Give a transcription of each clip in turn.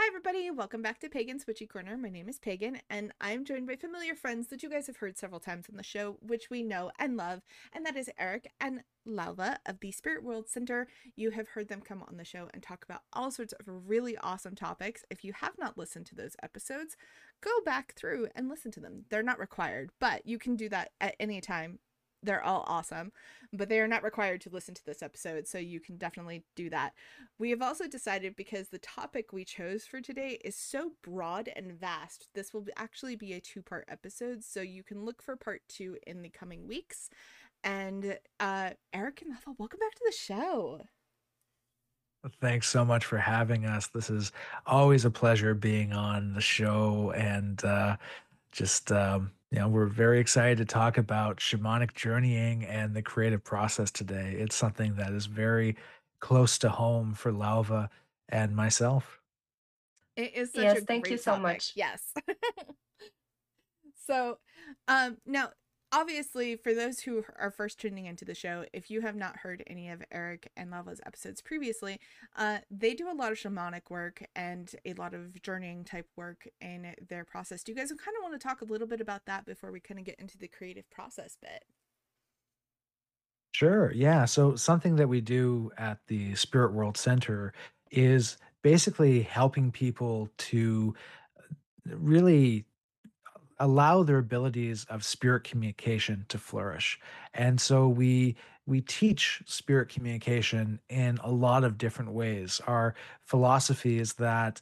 Hi, everybody. Welcome back to Pagan's Witchy Corner. My name is Pagan, and I'm joined by familiar friends that you guys have heard several times on the show, which we know and love, and that is Eric and Laova of the Spirit World Center. You have heard them come on the show and talk about all sorts of really awesome topics. If you have not listened to those episodes, go back through and listen to them. They're not required, but you can do that at any time they're all awesome, but they are not required to listen to this episode, so you can definitely do that. We have also decided because the topic we chose for today is so broad and vast, this will actually be a two part episode, so you can look for part two in the coming weeks. And uh, Eric and Ethel, welcome back to the show. Thanks so much for having us. This is always a pleasure being on the show and uh, just um, you know, we're very excited to talk about shamanic journeying and the creative process today. It's something that is very close to home for Laova and myself. It is such Yes, a thank you great so topic. much. Yes. so, um, now obviously for those who are first tuning into the show if you have not heard any of eric and Laova's episodes previously uh, they do a lot of shamanic work and a lot of journeying type work in their process do you guys kind of want to talk a little bit about that before we kind of get into the creative process bit Sure. Yeah. So, something that we do at the Spirit World Center is basically helping people to really allow their abilities of spirit communication to flourish. And so we we teach spirit communication in a lot of different ways. Our philosophy is that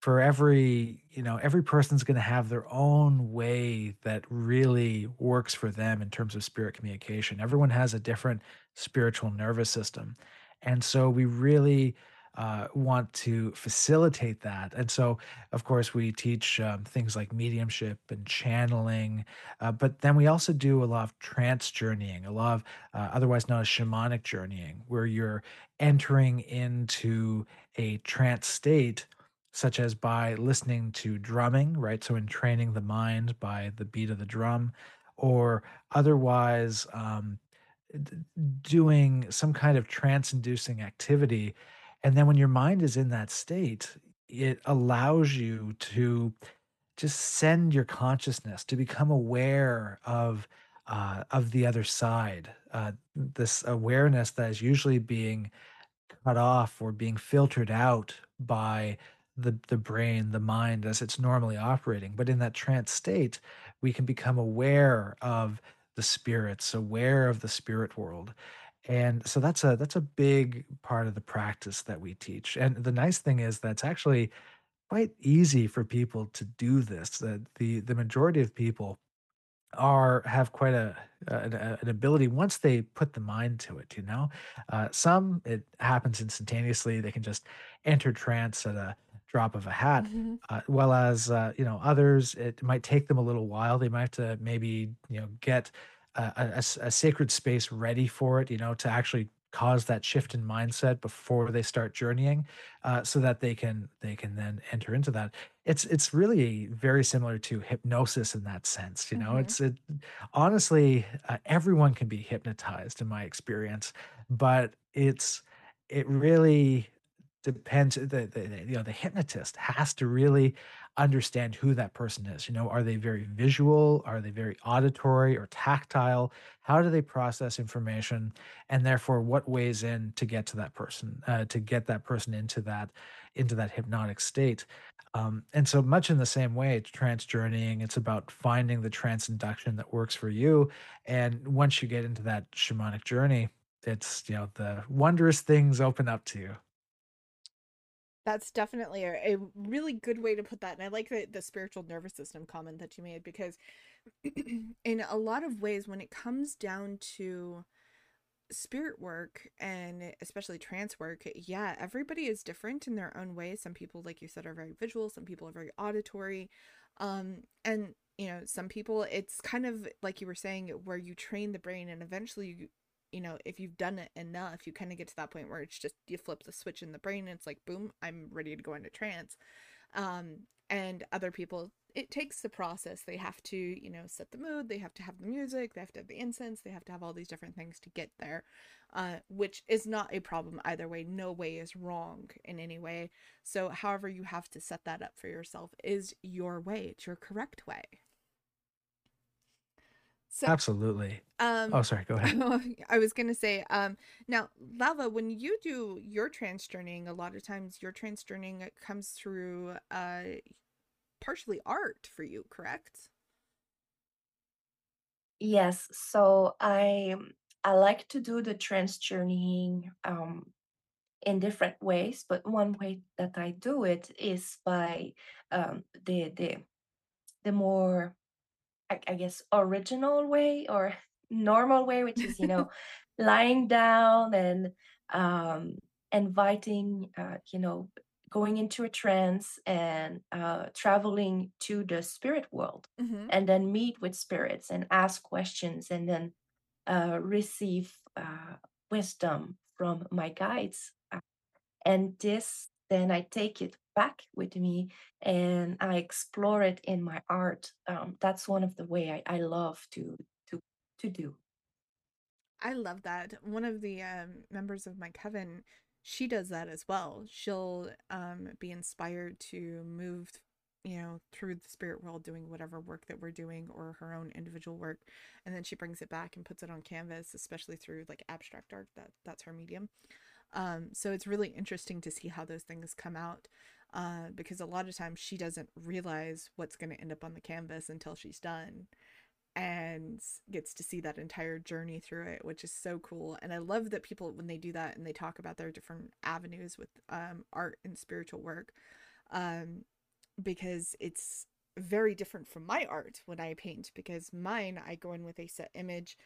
for every, you know, every person's going to have their own way that really works for them in terms of spirit communication. Everyone has a different spiritual nervous system. And so we really uh, want to facilitate that. And so, of course, we teach um, things like mediumship and channeling, uh, but then we also do a lot of trance journeying, a lot of uh, otherwise known as shamanic journeying, where you're entering into a trance state. Such as by listening to drumming, right? So, in training the mind by the beat of the drum, or otherwise um, doing some kind of trance inducing activity and then when your mind is in that state, it allows you to just send your consciousness to become aware of uh, of the other side. Uh, this awareness that is usually being cut off or being filtered out by the the brain, the mind as it's normally operating. But in that trance state, we can become aware of the spirits, aware of the spirit world. And so that's a that's a big part of the practice that we teach. And the nice thing is that's actually quite easy for people to do this. That the the majority of people are have quite a, an, an ability once they put the mind to it you know uh, some it happens instantaneously they can just enter trance at a drop of a hat mm-hmm. uh, well as uh, you know others it might take them a little while they might have to maybe you know get a, a a sacred space ready for it you know to actually cause that shift in mindset before they start journeying uh, so that they can they can then enter into that. It's it's really very similar to hypnosis in that sense you know? Hmm it's it honestly uh, everyone can be hypnotized in my experience but it's it really depends the, the the, you know the hypnotist has to really understand who that person is you know are they very visual are they very auditory or tactile? How do they process information? And therefore what weighs in to get to that person uh, to get that person into that into that hypnotic state? Um, and so much in the same way trance journeying it's about finding the trance induction that works for you. And once you get into that shamanic journey it's you know the wondrous things open up to you That's definitely a, a really good way to put that. And I like the, the spiritual nervous system comment that you made because, in a lot of ways, when it comes down to spirit work and especially trance work, yeah, everybody is different in their own way. Some people, like you said, are very visual, some people are very auditory. Um, and you know, some people it's kind of like you were saying, where you train the brain and eventually you you know, if you've done it enough, you kind of get to that point where it's just you flip the switch in the brain and it's like boom, I'm ready to go into trance. Um, and other people it takes the process. They have to, you know, set the mood, they have to have the music, they have to have the incense, they have to have all these different things to get there, uh, which is not a problem either way. No way is wrong in any way. So, however, you have to set that up for yourself is your way, it's your correct way. So, Absolutely. um, Oh, sorry, go ahead. I was gonna say, um, now, Laova, when you do your trans journeying, a lot of times your trans journeying comes through uh partially art for you, correct? Yes, so I I like to do the trans journeying um, in different ways, but one way that I do it is by um, the the the more I, I guess original way or normal way, which is you know lying down and um, inviting uh, you know going into a trance and uh, traveling to the spirit world Mm-hmm. and then meet with spirits and ask questions and then uh, receive uh, wisdom from my guides. And this, then I take it back with me and I explore it in my art. Um, that's one of the way I, I love to to to do. I love that. One of the um, members of my coven, she does that as well. She'll um, be inspired to move, you know, through the spirit world doing whatever work that we're doing or her own individual work, and then she brings it back and puts it on canvas, especially through like abstract art. That that's her medium. Um, so it's really interesting to see how those things come out. Uh, because a lot of times she doesn't realize what's going to end up on the canvas until she's done and gets to see that entire journey through it, which is so cool. And I love that people, when they do that and they talk about their different avenues with um, art and spiritual work, um, because it's very different from my art when I paint. Because mine, I go in with a set image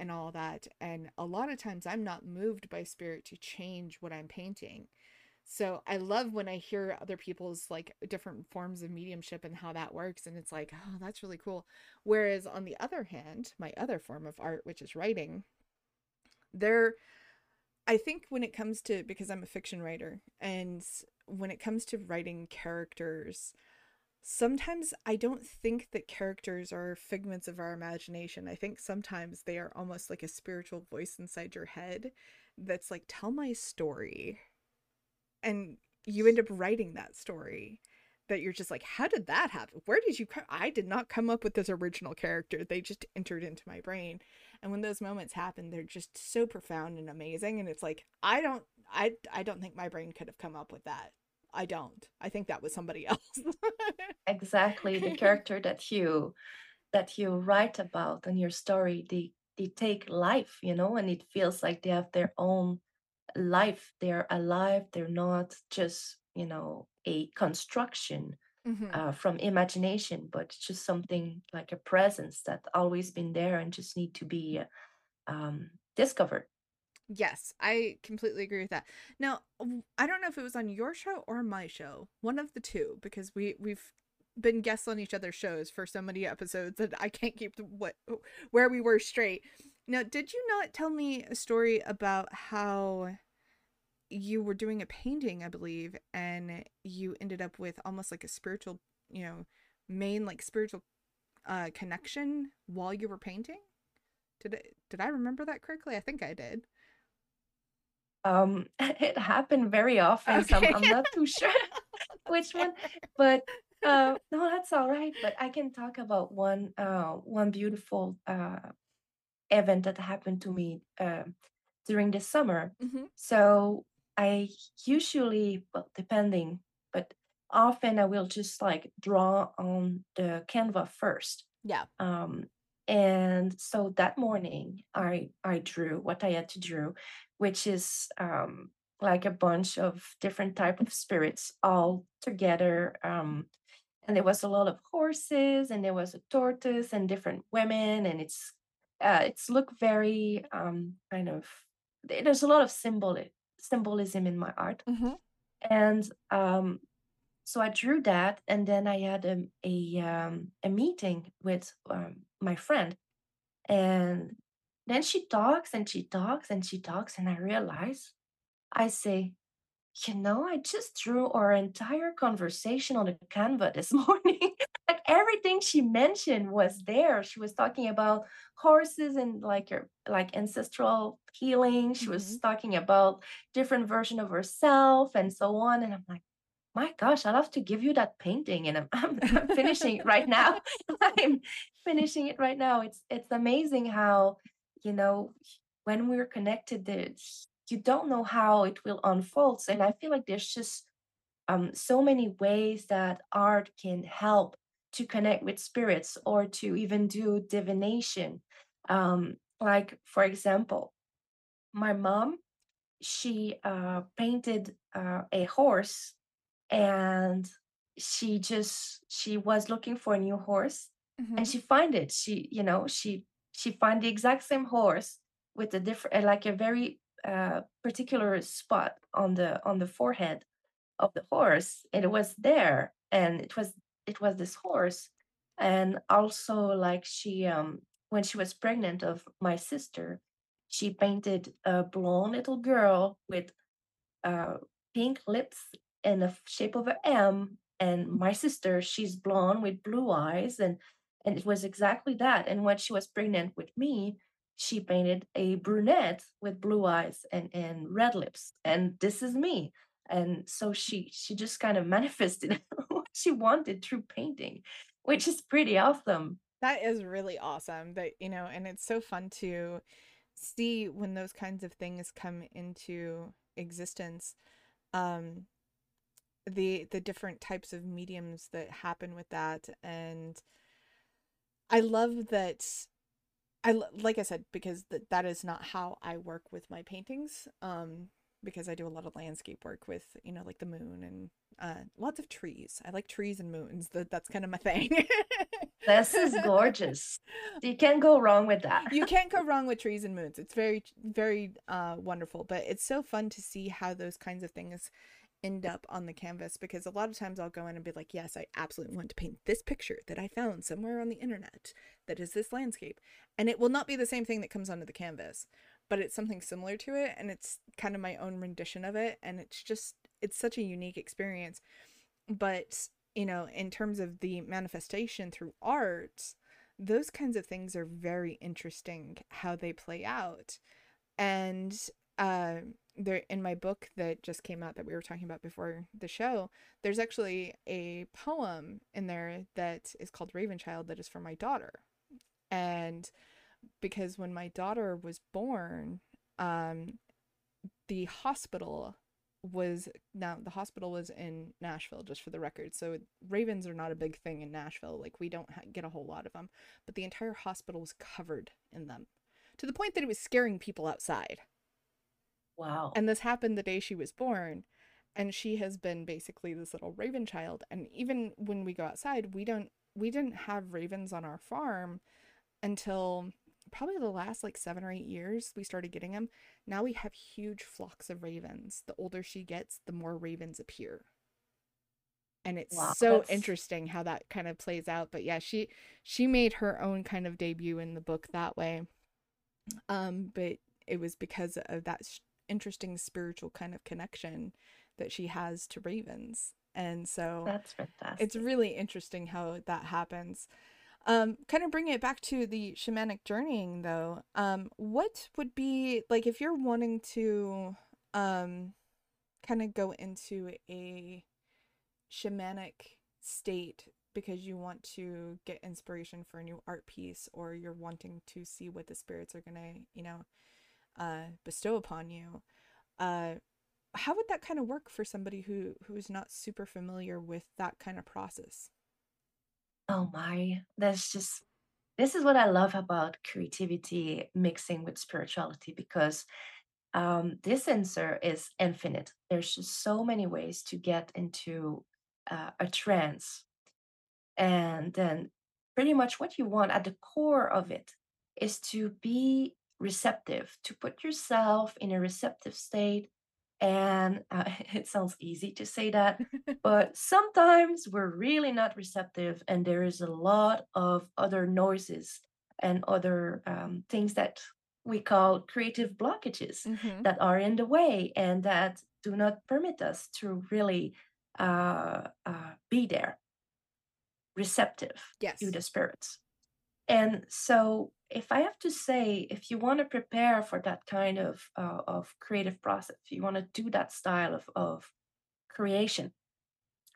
and all that. And a lot of times I'm not moved by spirit to change what I'm painting. So I love when I hear other people's like different forms of mediumship and how that works. And it's like, oh, that's really cool. Whereas on the other hand, my other form of art, which is writing, there, I think when it comes to, because I'm a fiction writer, and when it comes to writing characters, sometimes I don't think that characters are figments of our imagination. I think sometimes they are almost like a spiritual voice inside your head that's like, tell my story. And you end up writing that story that you're just like how did that happen? Where did you come i did not come up with this original character. They just entered into my brain. And when those moments happen they're just so profound and amazing. And it's like i don't i i don't think my brain could have come up with that i don't i think that was somebody else Exactly the character that you that you write about in your story, they they take life, you know, and it feels like they have their own life. They're alive. They're not just, you know, a construction hmm uh, from imagination, but just something like a presence that always been there and just need to be um, discovered. Yes, I completely agree with that. Now, I don't know if it was on your show or my show, one of the two, because we we've been guests on each other's shows for so many episodes that I can't keep what where we were straight. Now, did you not tell me a story about how you were doing a painting, I believe, and you ended up with almost like a spiritual, you know, main like spiritual uh connection while you were painting? Did I did I remember that correctly? I think I did. Um, it happened very often, so I'm, I'm not too sure which one, but uh, no, that's all right. But I can talk about one uh, one beautiful uh, event that happened to me uh, during the summer. hmm So I usually, well, depending, but often I will just like draw on the Canva first. Yeah. Um, and so that morning, I I drew what I had to draw, which is um, like a bunch of different type of spirits all together. Um, and there was a lot of horses, and there was a tortoise, and different women, and it's uh, it's look very um, kind of there's a lot of symbol symbolism in my art, hmm and um, so I drew that, and then I had a a, um, a meeting with um, my friend, and then she talks and she talks and she talks, and I realize I say, you know, I just drew our entire conversation on a Canva this morning. like everything she mentioned was there. She was talking about horses and like your like ancestral healing. She was hmm talking about different version of herself and so on. And I'm like, my gosh, I'd love to give you that painting. And I'm, I'm, I'm finishing it right now. I'm finishing it right now. It's it's amazing how, you know, when we're connected, there- you don't know how it will unfold. And I feel like there's just um, so many ways that art can help to connect with spirits or to even do divination. Um, like, for example, my mom, she uh, painted uh, a horse and she just she was looking for a new horse and hmm she find it she you know she she find the exact same horse with a different like a very uh particular spot on the on the forehead of the horse and it was there and it was it was this horse. And also like she um when she was pregnant of my sister she painted a blonde little girl with uh pink lips in the shape of an M and my sister she's blonde with blue eyes and and it was exactly that and when she was pregnant with me she painted a brunette with blue eyes and and red lips and this is me and so she she just kind of manifested what she wanted through painting which is pretty awesome That is really awesome. That you know, and it's so fun to see when those kinds of things come into existence. Um, the the different types of mediums that happen with that, and I love that I like I said because that that is not how I work with my paintings. Um, because I do a lot of landscape work with you know like the moon and uh, lots of trees. I like trees and moons. That that's kind of my thing. this is gorgeous you can't go wrong with that you can't go wrong with trees and moons. It's very very uh, wonderful. But it's so fun to see how those kinds of things end up on the canvas because a lot of times I'll go in and be like, yes, I absolutely want to paint this picture that I found somewhere on the internet that is this landscape. And it will not be the same thing that comes onto the canvas, but it's something similar to it. And it's kind of my own rendition of it. And it's just, it's such a unique experience. But, you know, in terms of the manifestation through art, those kinds of things are very interesting how they play out and uh, there in my book that just came out that we were talking about before the show, there's actually a poem in there that is called Ravenchild that is for my daughter. And because when my daughter was born, um, the hospital was now the hospital was in Nashville just for the record. So ravens are not a big thing in Nashville. Like we don't ha- get a whole lot of them, but the entire hospital was covered in them to the point that it was scaring people outside. Wow And this happened the day she was born. And she has been basically this little raven child. And even when we go outside, we don't we didn't have ravens on our farm until probably the last like seven or eight years we started getting them. Now we have huge flocks of ravens. The older she gets, the more ravens appear. And it's wow so that's interesting how that kind of plays out. But yeah, she she made her own kind of debut in the book that way. Um, but it was because of that interesting spiritual kind of connection that she has to ravens. And so that's fantastic. it's really interesting how that happens. Um, kind of bringing it back to the shamanic journeying though. Um, what would be like if you're wanting to um kind of go into a shamanic state because you want to get inspiration for a new art piece or you're wanting to see what the spirits are going to, you know, uh, bestow upon you. Uh, how would that kind of work for somebody who who is not super familiar with that kind of process? Oh my, that's just this is what I love about creativity mixing with spirituality because um, this answer is infinite. There's just so many ways to get into uh, a trance, and then pretty much what you want at the core of it is to be receptive, to put yourself in a receptive state. And uh, it sounds easy to say that, but sometimes we're really not receptive, and there is a lot of other noises and other um, things that we call creative blockages hmm that are in the way and that do not permit us to really uh, uh, be there. receptive Yes. to the spirits. And so, if I have to say, if you want to prepare for that kind of uh, of creative process, if you want to do that style of of creation,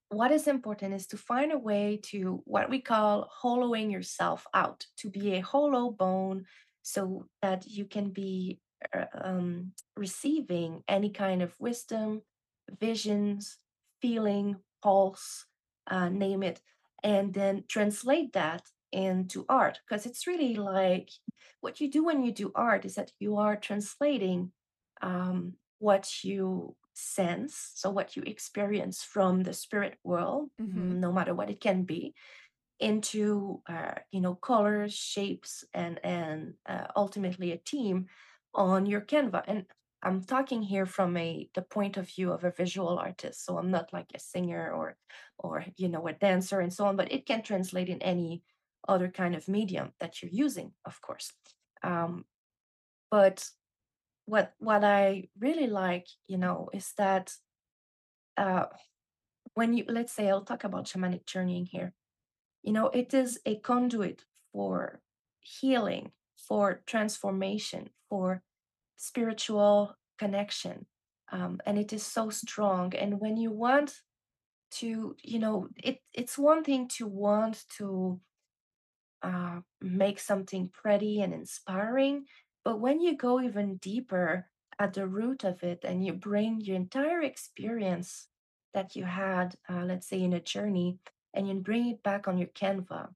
what is important is to find a way to what we call hollowing yourself out, to be a hollow bone, so that you can be uh, um, receiving any kind of wisdom, visions, feeling, pulse, uh, name it, and then translate that into art. Because it's really like what you do when you do art is that you are translating um, what you sense, so what you experience from the spirit world, Mm-hmm. no matter what it can be, into uh, you know colors, shapes, and and uh, ultimately a team on your Canva. And I'm talking here from a the point of view of a visual artist, so I'm not like a singer or or you know a dancer and so on, but it can translate in any other kind of medium that you're using, of course. Um, but what what I really like, you know, is that uh, when you let's say I'll talk about shamanic journeying here you know, it is a conduit for healing, for transformation, for spiritual connection. Um, and it is so strong. And when you want to, you know, it, it's one thing to want to uh, make something pretty and inspiring. But when you go even deeper at the root of it and you bring your entire experience that you had, uh, let's say in a journey, and you bring it back on your Canva,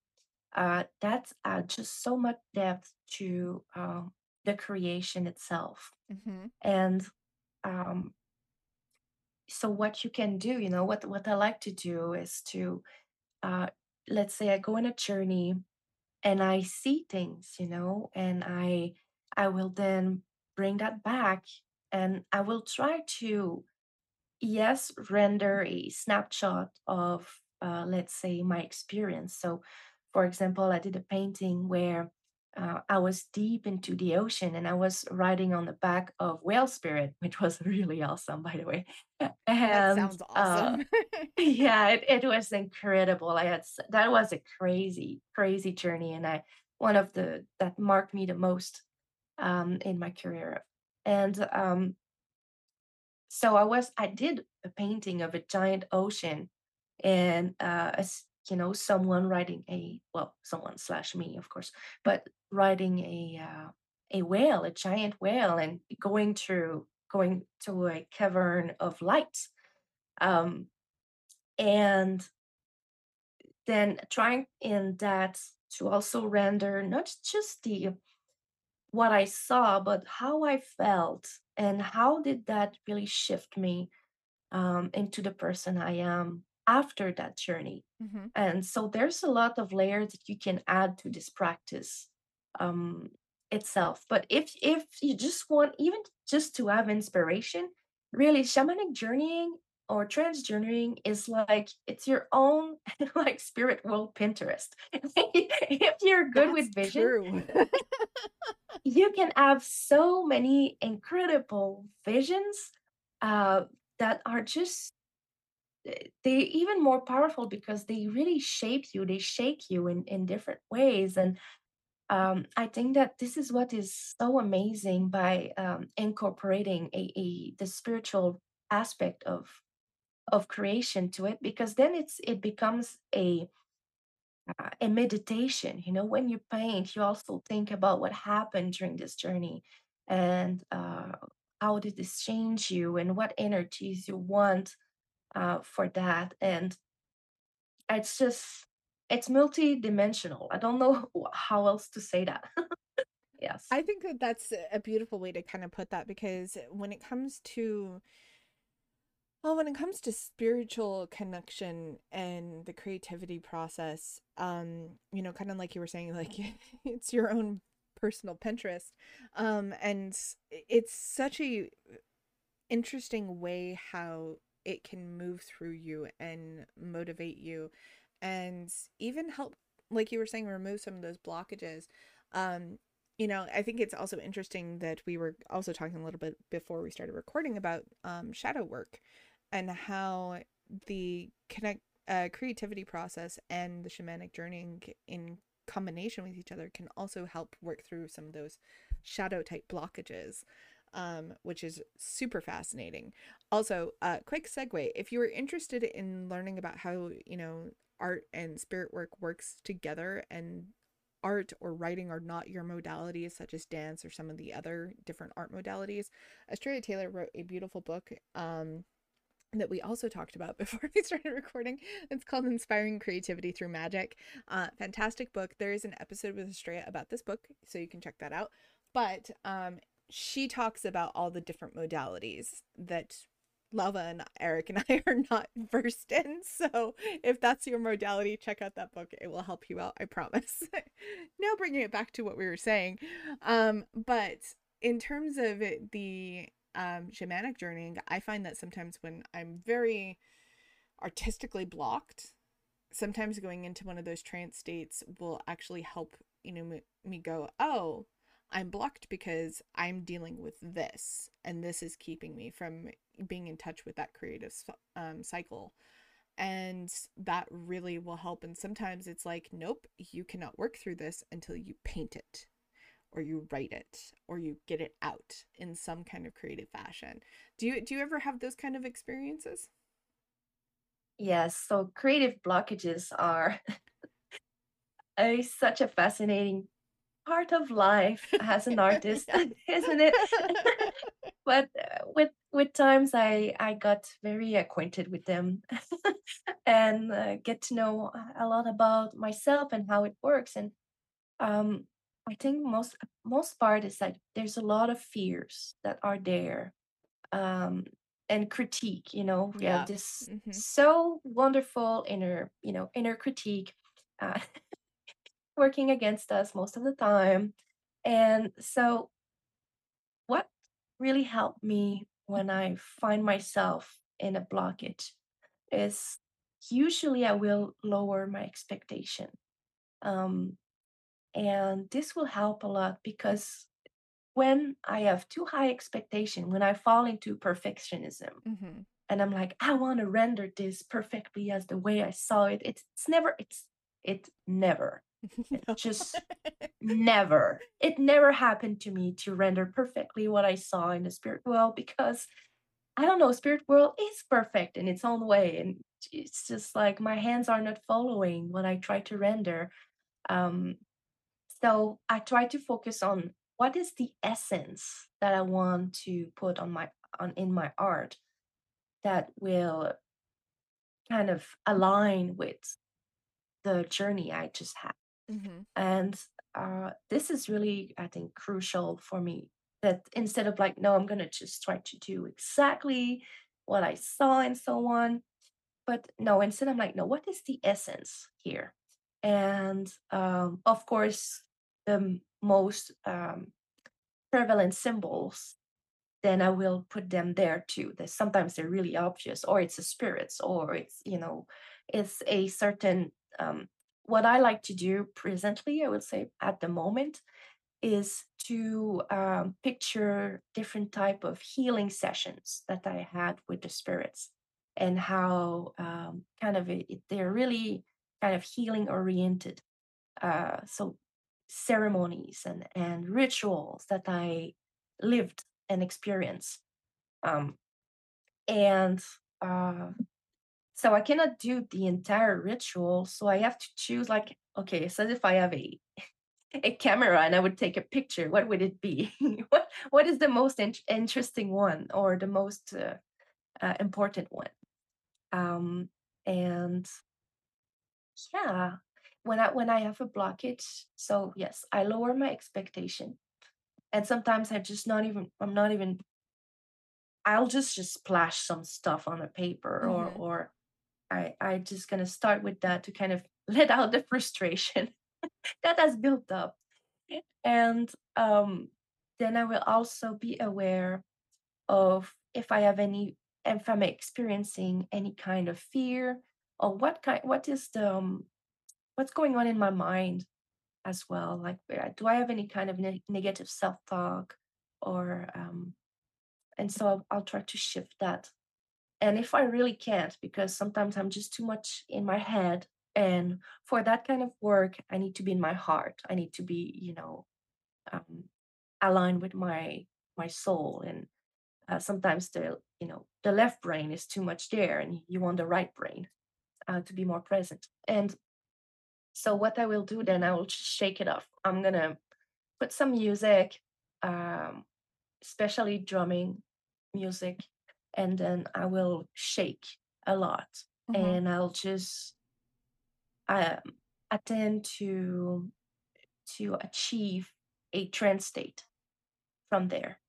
uh, that's uh, just so much depth to um, the creation itself. Mm-hmm. And um, so, what you can do, you know, what what I like to do is to, uh, let's say, I go on a journey and I see things, you know, and I I will then bring that back and I will try to yes render a snapshot of uh, let's say my experience. So, for example, I did a painting where uh, I was deep into the ocean and I was riding on the back of whale spirit, which was really awesome, by the way. That And sounds uh, awesome. yeah, it, it was incredible. I had that was a crazy, crazy journey, and I one of the that marked me the most um, in my career. And um, so I was I did a painting of a giant ocean, and uh, as you know, someone riding a well, someone slash me, of course, but riding a uh, a whale, a giant whale, and going to going to a cavern of light. Um, and then trying in that to also render not just the what I saw, but how I felt and how did that really shift me um, into the person I am after that journey. mm-hmm. And so there's a lot of layers that you can add to this practice um, itself. But if if you just want even just to have inspiration, really shamanic journeying or trans journeying is like it's your own like spirit world Pinterest. if you're good That's with vision, you can have so many incredible visions uh, that are just they even more powerful because they really shape you they shake you in in different ways and um, i think that this is what is so amazing by um, incorporating a, a the spiritual aspect of of creation to it because then it's it becomes a uh, a meditation you know when you paint you also think about what happened during this journey and uh, how did this change you and what energies you want uh, for that. And it's just it's multi-dimensional i don't know how else to say that yes I think that that's a beautiful way to kind of put that because when it comes to well, when it comes to spiritual connection and the creativity process, um, you know, kind of like you were saying, like it's your own personal Pinterest. Um, and it's such a interesting way how it can move through you and motivate you and even help like you were saying remove some of those blockages um you know i think it's also interesting that we were also talking a little bit before we started recording about um shadow work and how the connect uh, creativity process and the shamanic journeying in combination with each other can also help work through some of those shadow type blockages um, which is super fascinating. Also, uh, quick segue if you are interested in learning about how, you know, art and spirit work works together and art or writing are not your modalities, such as dance or some of the other different art modalities, Astrea Taylor wrote a beautiful book. Um, that we also talked about before we started recording. It's called Inspiring Creativity Through Magic. Uh, fantastic book. There is an episode with Astrea about this book, so you can check that out. But um, she talks about all the different modalities that Laova and Eric and I are not versed in. So if that's your modality, check out that book. It will help you out, I promise. now bringing it back to what we were saying. Um, but in terms of the um, shamanic journeying, I find that sometimes when I'm very artistically blocked, sometimes going into one of those trance states will actually help, you know, me go, oh, I'm blocked because I'm dealing with this, and this is keeping me from being in touch with that creative um, cycle. And that really will help. And sometimes it's like, nope, you cannot work through this until you paint it, or you write it, or you get it out in some kind of creative fashion. Do you do you ever have those kind of experiences? Yes. So creative blockages are a, such a fascinating part of life as an artist, isn't it? but uh, with with times, I I got very acquainted with them and uh, get to know a lot about myself and how it works. And um, I think most most part is that there's a lot of fears that are there. Um, and critique you know we have Yeah. this hmm so wonderful inner you know inner critique uh, working against us most of the time. And so, what really helped me when I find myself in a blockage is usually I will lower my expectation. Um, and this will help a lot because when I have too high expectation, when I fall into perfectionism, hmm and I'm like, I want to render this perfectly as the way I saw it, it's, it's never, it's, it never just never, it never happened to me to render perfectly what I saw in the spirit world because I don't know, spirit world is perfect in its own way. And it's just like my hands are not following what I try to render. Um, so I try to focus on what is the essence that I want to put on my on in my art that will kind of align with the journey I just had. Hmm And uh, this is really, I think, crucial for me that instead of like, no, I'm going to just try to do exactly what I saw and so on. But no, instead, I'm like, no, what is the essence here? And um, of course, the most um, prevalent symbols, then I will put them there too. That sometimes they're really obvious, or it's a spirits, or it's, you know, it's a certain um, what I like to do presently, I would say at the moment, is to um, picture different type of healing sessions that I had with the spirits and how um, kind of it, they're really kind of healing oriented. Uh, so ceremonies and and rituals that I lived and experienced. Um, and uh, so I cannot do the entire ritual. So I have to choose like, okay, so if I have a a camera and I would take a picture, what would it be? what what is the most in- interesting one or the most uh, uh, important one? Um, and yeah, when I when I have a blockage, so yes, I lower my expectation, and sometimes I just not even I'm not even I'll just just splash some stuff on a paper or hmm or I I just gonna start with that to kind of let out the frustration that has built up and um, then I will also be aware of if I have any, if I'm experiencing any kind of fear or what kind, what is the, um, what's going on in my mind as well. Like, do I have any kind of ne- negative self-talk or, um, and so I'll, I'll try to shift that. And if I really can't, because sometimes I'm just too much in my head, and for that kind of work, I need to be in my heart. I need to be, you know, um, aligned with my my soul. And uh, sometimes the you know the left brain is too much there, and you want the right brain uh, to be more present. And so what I will do then, I will just shake it off. I'm gonna put some music, um, especially drumming music, and then I will shake a lot, hmm and I'll just um, attempt to to achieve a trance state from there,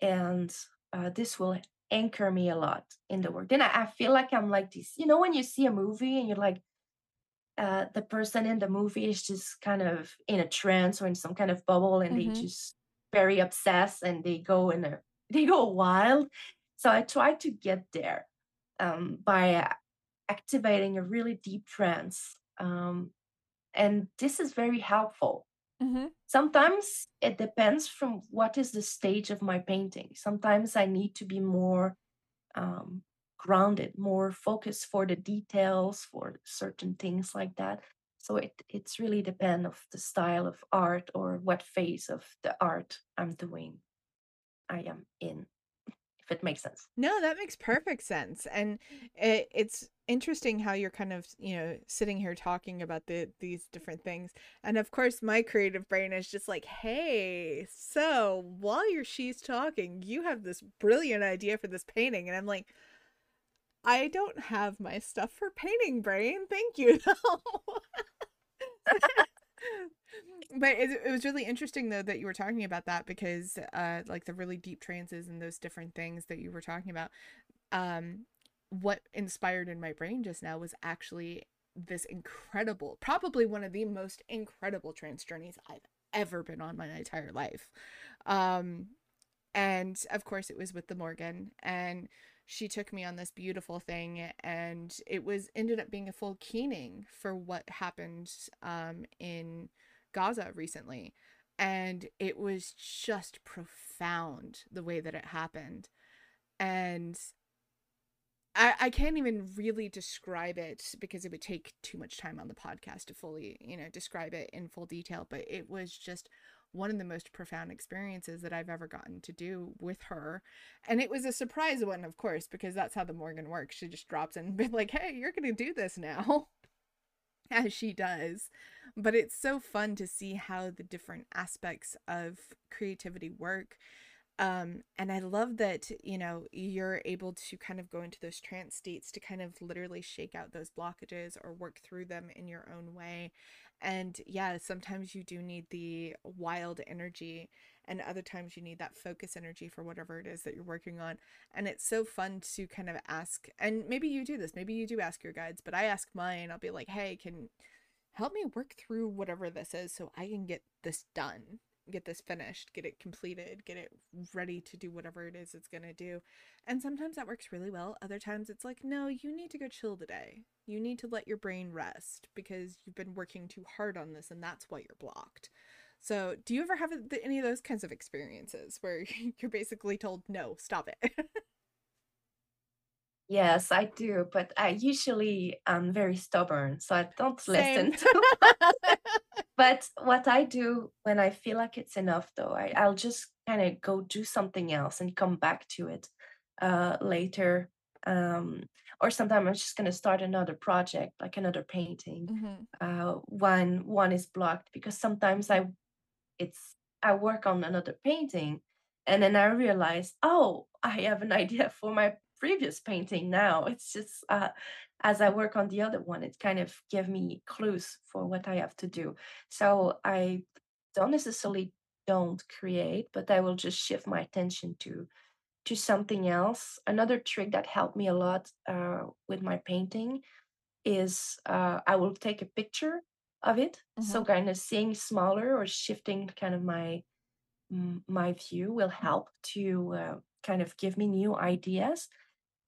and uh, this will anchor me a lot in the work. Then I, I feel like I'm like this, you know, when you see a movie and you're like uh, the person in the movie is just kind of in a trance or in some kind of bubble and they hmm just very obsessed and they go in a they go wild so i try to get there um, by activating a really deep trance um, and this is very helpful. Hmm sometimes it depends from what is the stage of my painting. Sometimes i need to be more um, grounded, more focused for the details, for certain things like that. So it it's really depend of the style of art or what phase of the art I'm doing, I am in, if it makes sense. No, that makes perfect sense. And it, it's interesting how you're kind of, you know, sitting here talking about the these different things. And of course, my creative brain is just like, "Hey, so while you're she's talking, you have this brilliant idea for this painting." And I'm like, "I don't have my stuff for painting brain. Thank you, though." but it, it was really interesting though that you were talking about that because uh like the really deep trances and those different things that you were talking about um what inspired in my brain just now was actually this incredible probably one of the most incredible trance journeys i've ever been on my entire life. Um and of course it was with the Morrigan and she took me on this beautiful thing and it was ended up being a full keening for what happened um in gaza recently and it was just profound the way that it happened and I, I can't even really describe it because it would take too much time on the podcast to fully, you know, describe it in full detail. But it was just one of the most profound experiences that I've ever gotten to do with her. And it was a surprise one, of course, because that's how the Morrigan works. She just drops in and be like, hey, you're going to do this now, as she does. But it's so fun to see how the different aspects of creativity work um, and I love that, you know, you're able to kind of go into those trance states to kind of literally shake out those blockages or work through them in your own way. And yeah, sometimes you do need the wild energy, and other times you need that focus energy for whatever it is that you're working on. And it's so fun to kind of ask, and maybe you do this, maybe you do ask your guides, but I ask mine, I'll be like, hey, can help me work through whatever this is so I can get this done, get this finished, get it completed, get it ready to do whatever it is it's going to do. And sometimes that works really well. Other times it's like, no, you need to go chill today. You need to let your brain rest because you've been working too hard on this and that's why you're blocked. So, do you ever have any of those kinds of experiences where you're basically told, no, stop it? Yes, I do, but I usually am very stubborn, so I don't Same. listen to But what I do when I feel like it's enough, though, I, I'll just kind of go do something else and come back to it uh, later. Um, or sometimes I'm just gonna start another project, like another painting. hmm Uh, one one is blocked because sometimes I it's I work on another painting, and then I realize, oh, I have an idea for my previous painting now. It's just uh, as I work on the other one, it kind of give me clues for what I have to do. So I don't necessarily don't create, but I will just shift my attention to to something else. Another trick that helped me a lot uh, with my painting is uh, I will take a picture of it. So hmm kind of seeing smaller or shifting kind of my my view will help to uh, kind of give me new ideas.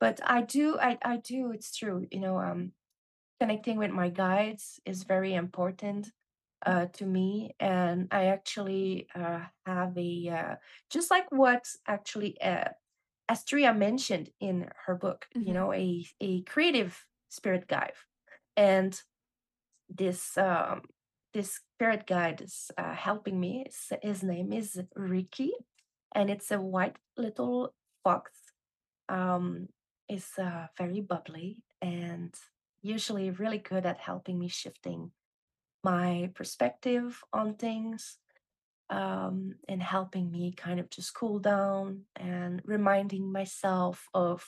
But I do, I, I do. It's true. You know, um, connecting with my guides is very important uh, to me, and I actually uh, have a uh, just like what actually uh, Astrea mentioned in her book, you Mhm. know, a a creative spirit guide, and this um this spirit guide is uh, helping me. His, name is Ricky, and it's a white little fox. Um, is uh, very bubbly and usually really good at helping me shifting my perspective on things um, and helping me kind of just cool down and reminding myself of,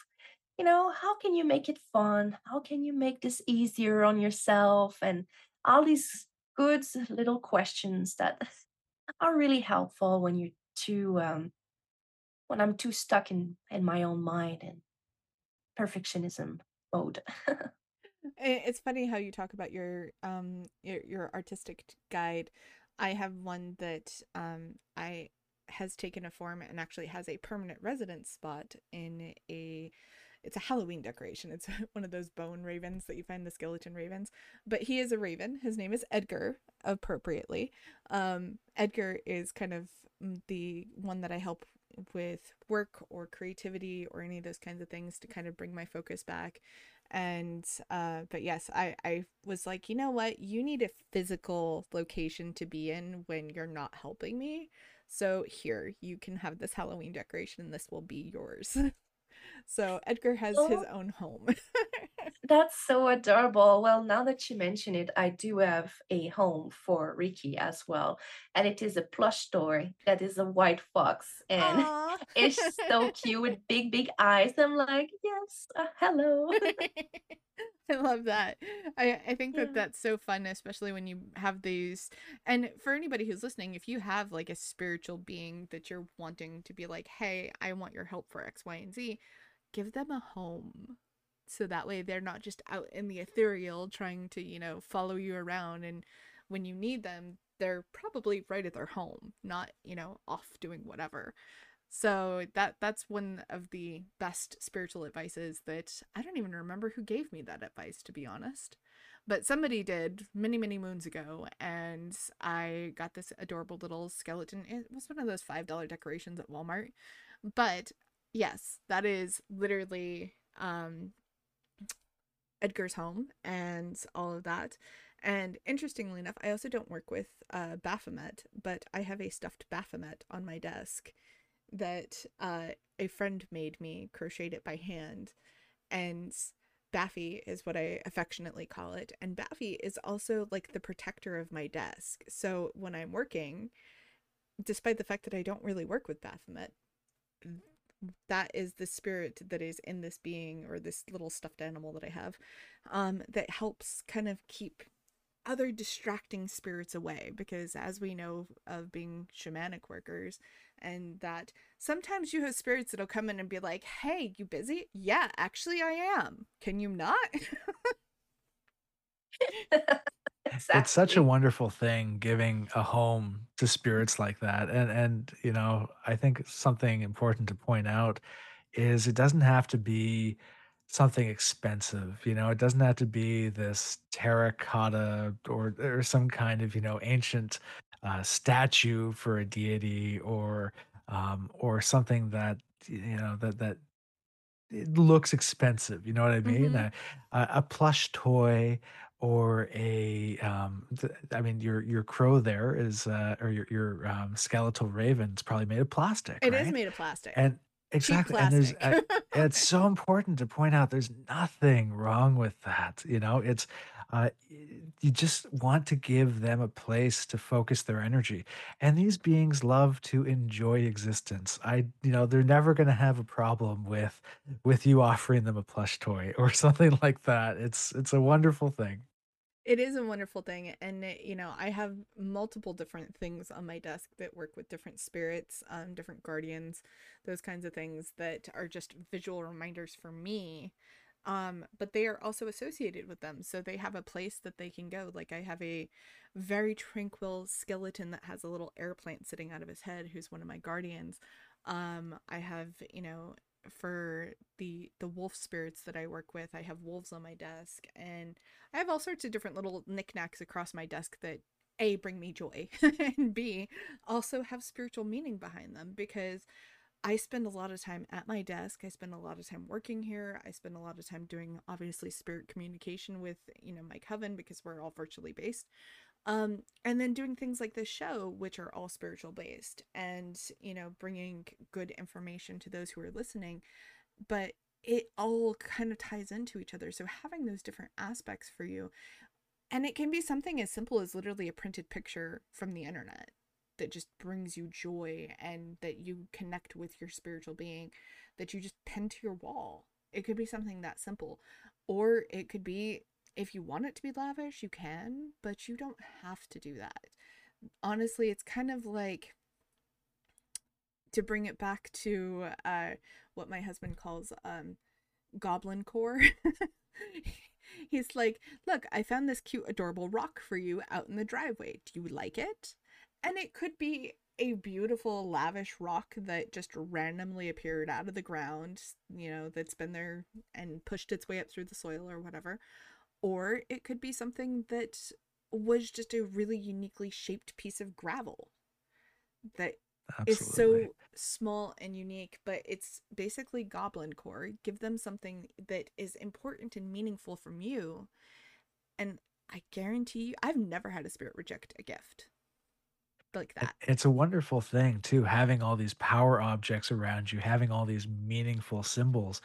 you know, how can you make it fun? How can you make this easier on yourself? And all these good little questions that are really helpful when you're too, um, when I'm too stuck in in my own mind and perfectionism mode. It's funny how you talk about your um your your artistic guide. I have one that um I has taken a form and actually has a permanent residence spot in a it's a Halloween decoration. It's one of those bone ravens that you find the skeleton ravens. But he is a raven. His name is Edgar, appropriately. Um Edgar is kind of mm, the one that I help with work or creativity or any of those kinds of things to kind of bring my focus back and uh but yes i i was like you know what you need a physical location to be in when you're not helping me so here you can have this halloween decoration and this will be yours so edgar has his oh, own home That's so adorable. Well, now that you mention it, I do have a home for Ricky as well. And it is a plush toy that is a white fox. And it's so cute with big, big eyes. I'm like, yes, uh, hello. I love that. I I think that Yeah. that's so fun, especially when you have these. And for anybody who's listening, if you have like a spiritual being that you're wanting to be like, hey, I want your help for X, Y, and Z, give them a home. So that way they're not just out in the ethereal trying to, you know, follow you around. And when you need them, they're probably right at their home, not, you know, off doing whatever. So that that's one of the best spiritual advices that I don't even remember who gave me that advice to be honest. But somebody did many many moons ago and I got this adorable little skeleton. It was one of those $5 decorations at Walmart. But yes, that is literally um Edgar's home and all of that. And interestingly enough, I also don't work with uh, Baphomet, but I have a stuffed Baphomet on my desk that uh, a friend made me, crocheted it by hand. And Baffy is what I affectionately call it. And Baffy is also like the protector of my desk. So when I'm working, despite the fact that I don't really work with Baphomet, that is the spirit that is in this being or this little stuffed animal that I have um, that helps kind of keep other distracting spirits away because as we know of being shamanic workers and that sometimes you have spirits that'll come in and be like hey you busy? Yeah actually i am. Can you not It's such a wonderful thing giving a home to spirits like that. And and you know, I think something important to point out is it doesn't have to be something expensive. You know, it doesn't have to be this terracotta or or some kind of, you know, ancient uh, statue for a deity or um, or something that you know that that it looks expensive, you know what I mean? mm-hmm a a plush toy or a, um, th I mean, your your crow there is, uh or your your, um, skeletal raven's probably made of plastic, it is right? made of plastic And exactly, and there's, uh it's so important to point out there's nothing wrong with that, you know? It's, uh, you just want to give them a place to focus their energy, and these beings love to enjoy existence. I you know, they're never gonna have a problem with with you offering them a plush toy or something like that. It's it's a wonderful thing. It is a wonderful thing, and it, you know, I have multiple different things on my desk that work with different spirits, um, different guardians, those kinds of things that are just visual reminders for me. Um, but they are also associated with them, so they have a place that they can go. Like I have a very tranquil skeleton that has a little air plant sitting out of his head, who's one of my guardians. Um, I have, you know, for the the wolf spirits that I work with, I have wolves on my desk, and I have all sorts of different little knickknacks across my desk that A bring me joy and B also have spiritual meaning behind them because I spend a lot of time at my desk. I spend a lot of time working here. I spend a lot of time doing obviously spirit communication with, you know, my coven because we're all virtually based. Um, and then doing things like this show, which are all spiritual based and, you know, bringing good information to those who are listening. But it all kind of ties into each other. So having those different aspects for you, and it can be something as simple as literally a printed picture from the internet that just brings you joy and that you connect with your spiritual being that you just pin to your wall. It could be something that simple. Or it could be if you want it to be lavish, you can, but you don't have to do that. Honestly, it's kind of like to bring it back to uh, what my husband calls um, goblin core. He's like, Look, I found this cute, adorable rock for you out in the driveway. Do you like it? And it could be a beautiful, lavish rock that just randomly appeared out of the ground, you know, that's been there and pushed its way up through the soil or whatever. Or it could be something that was just a really uniquely shaped piece of gravel that is Absolutely. so small and unique, but it's basically goblin core. Give them something that is important and meaningful from you. And I guarantee you, I've never had a spirit reject a gift like that. it's a wonderful thing too, having all these power objects around you, having all these meaningful symbols,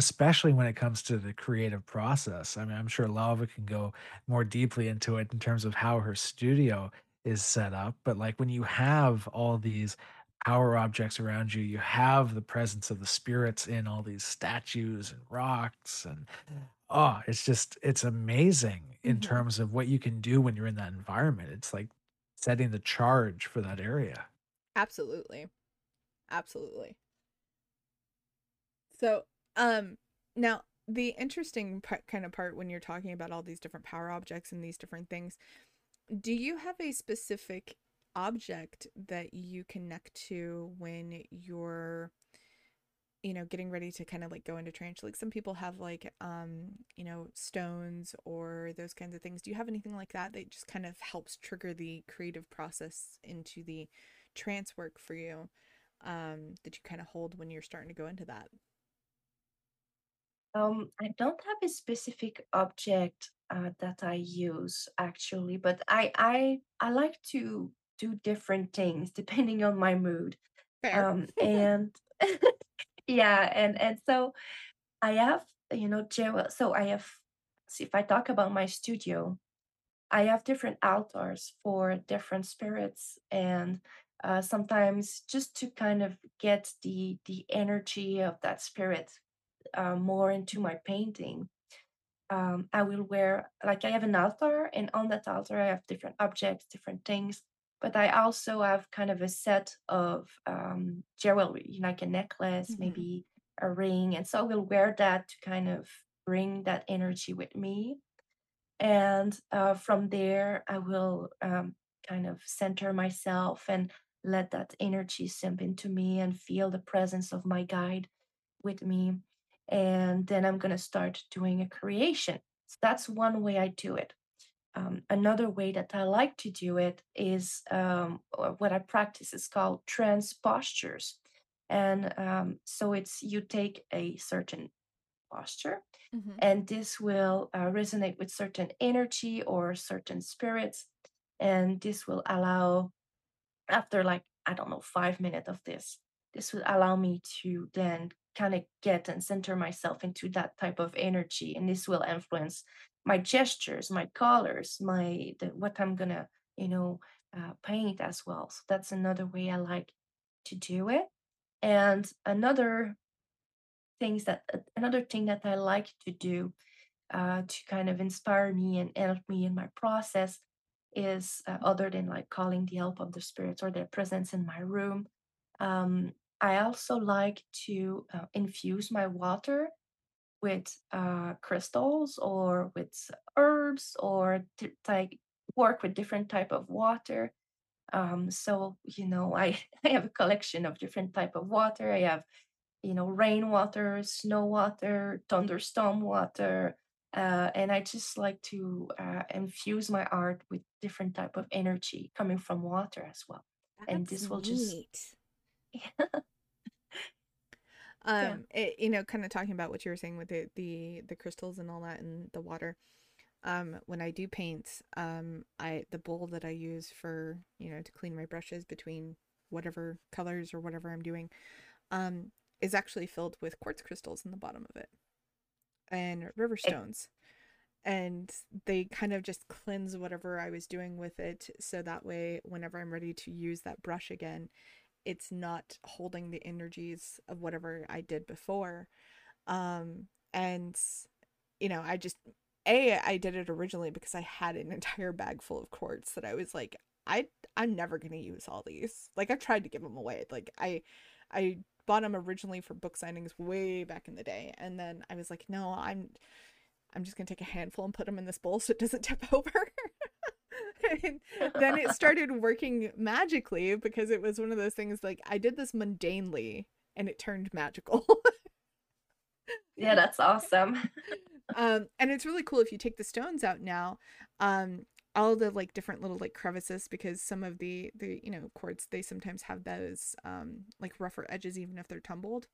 especially when it comes to the creative process. I mean, I'm sure Laova can go more deeply into it in terms of how her studio is set up, but like when you have all these power objects around you, you have the presence of the spirits in all these statues and rocks and oh, it's just it's amazing in hmm terms of what you can do when you're in that environment. It's like setting the charge for that area. Absolutely. Absolutely. So, um, now the interesting part, kind of part when you're talking about all these different power objects and these different things, do you have a specific object that you connect to when you're, you know, getting ready to kind of like go into trance? Like some people have like, um, you know, stones or those kinds of things. Do you have anything like that that just kind of helps trigger the creative process into the trance work for you, um, that you kind of hold when you're starting to go into that? Um, I don't have a specific object uh, that I use actually, but I I I like to do different things depending on my mood. Um, and yeah, and and so I have you know. So I have. See, if I talk about my studio, I have different altars for different spirits, and uh, sometimes just to kind of get the the energy of that spirit uh, more into my painting um, I will wear like I have an altar, and on that altar I have different objects, different things. But I also have kind of a set of um, jewelry, like a necklace, hmm maybe a ring, and so I will wear that to kind of bring that energy with me. And uh, from there, I will um, kind of center myself and let that energy sink into me and feel the presence of my guide with me. And then I'm going to start doing a creation. So that's one way I do it. Um, another way that I like to do it is um, uh, what I practice is called trance postures. And um, so it's you take a certain posture hmm and this will uh, resonate with certain energy or certain spirits and this will allow after like i don't know five minutes of this this will allow me to then kind of get and center myself into that type of energy and this will influence my gestures my colors my the, what i'm gonna you know uh, paint as well so that's another way i like to do it and another things that uh, another thing that i like to do uh, to kind of inspire me and help me in my process is uh, other than like calling the help of the spirits or their presence in my room. Um, I also like to uh, infuse my water with uh, crystals or with herbs or like work with different type of water. Um, so you know, I I have a collection of different type of water. I have you know, rainwater, snow water, thunderstorm water. Uh, and I just like to uh, infuse my art with different type of energy coming from water as well. And this will just Yeah. um it, you know kind of talking about what you were saying with the the the crystals and all that and the water um when i do paint um i the bowl that i use for you know to clean my brushes between whatever colors or whatever i'm doing um is actually filled with quartz crystals in the bottom of it and river Eh, stones and they kind of just cleanse whatever I was doing with it so that way whenever I'm ready to use that brush again it's not holding the energies of whatever I did before. Um and you know I just a I did it originally because I had an entire bag full of quartz that I was like I I'm never to use all these. Like I've tried to give them away. Like I I bought them originally for book signings way back in the day. And then I was like no I'm I'm just gonna take a handful and put them in this bowl so it doesn't tip over. then it started working magically because it was one of those things like I did this mundanely and it turned magical. yeah, that's awesome. um, and it's really cool if you take the stones out now. Um, all the like different little like crevices because some of the the you know quartz they sometimes have those um like rougher edges even if they're tumbled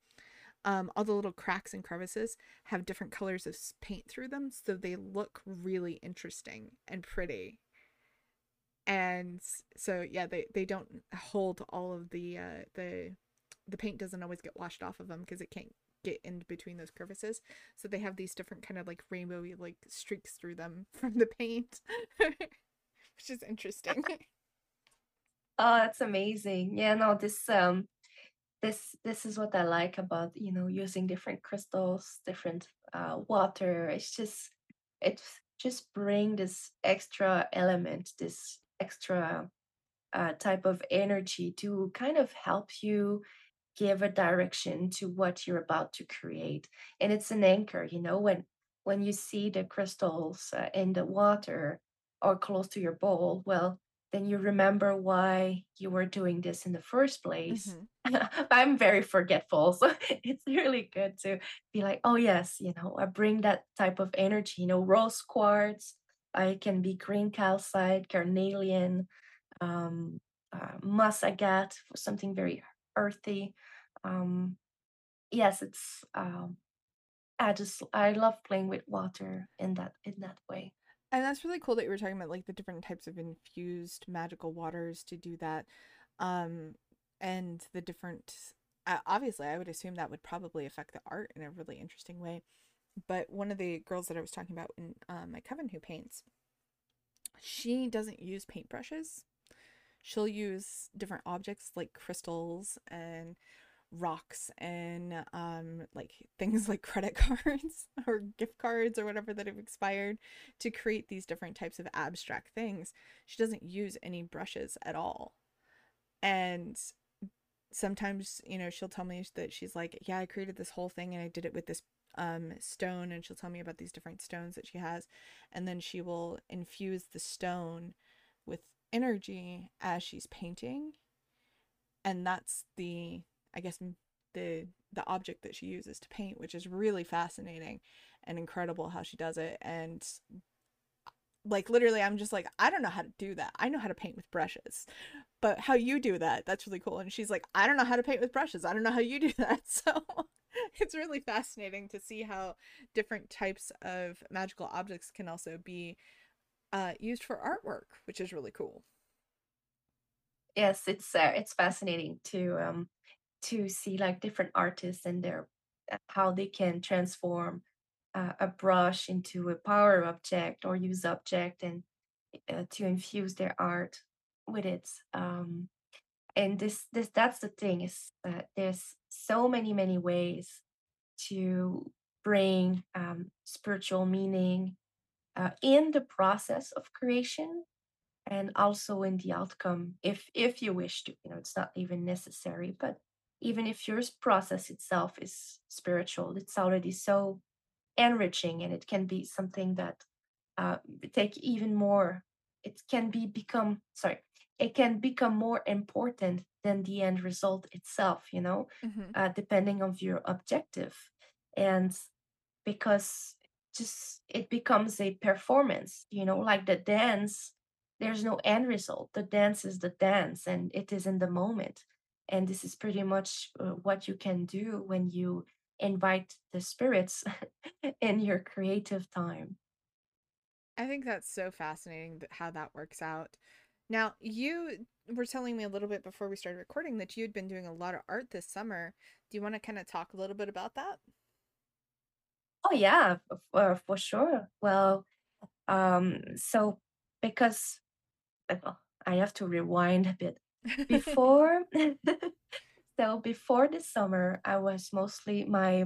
um, all the little cracks and crevices have different colors of paint through them, so they look really interesting and pretty. And so yeah, they they don't hold all of the uh, the the paint doesn't always get washed off of them because it can't get in between those crevices. So they have these different kind of like rainbowy like streaks through them from the paint, which is interesting. Oh, that's amazing. Yeah, no, this um this this is what I like about, you know, using different crystals, different uh water. It's just it just bring this extra element, this extra uh, type of energy to kind of help you give a direction to what you're about to create and it's an anchor you know when when you see the crystals uh, in the water or close to your bowl well then you remember why you were doing this in the first place. Hmm i'm very forgetful so it's really good to be like oh yes you know i bring that type of energy you know rose quartz i can be green calcite carnelian um, uh, moss agate for something very earthy. Um, yes, it's um, I just I love playing with water in that in that way. And that's really cool that you were talking about like the different types of infused magical waters to do that. Um, and the different uh, obviously I would assume that would probably affect the art in a really interesting way. But one of the girls that I was talking about in um, my coven who paints, she doesn't use paintbrushes. She'll use different objects like crystals and rocks and um like things like credit cards or gift cards or whatever that have expired to create these different types of abstract things. She doesn't use any brushes at all. And sometimes, you know, she'll tell me that she's like, "Yeah, I created this whole thing and I did it with this um stone." And she'll tell me about these different stones that she has, and then she will infuse the stone with energy as she's painting, and that's the I guess the the object that she uses to paint, which is really fascinating and incredible how she does it. And like literally I'm just like I don't know how to do that. I know how to paint with brushes. But how you do that, that's really cool. And she's like, I don't know how to paint with brushes. I don't know how you do that. So it's really fascinating to see how different types of magical objects can also be uh, used for artwork, which is really cool. Yes, it's uh, it's fascinating to um to see like different artists and their uh, how they can transform uh, a brush into a power object or use object and uh, to infuse their art with it. Um, and this this that's the thing is that there's so many many ways to bring um, spiritual meaning uh, in the process of creation and also in the outcome if if you wish to you know it's not even necessary but even if your process itself is spiritual it's already so enriching and it can be something that uh, take even more it can be become sorry it can become more important than the end result itself you know hmm uh, depending on your objective and because just it becomes a performance you know like the dance there's no end result the dance is the dance and it is in the moment And this is pretty much uh, what you can do when you invite the spirits in your creative time. I think that's so fascinating how that works out. Now, you were telling me a little bit before we started recording that you had been doing a lot of art this summer. Do you want to kind of talk a little bit about that? Oh yeah, f- uh, for sure. Well, um, so because well, I have to rewind a bit. Before, so before the summer, I was mostly my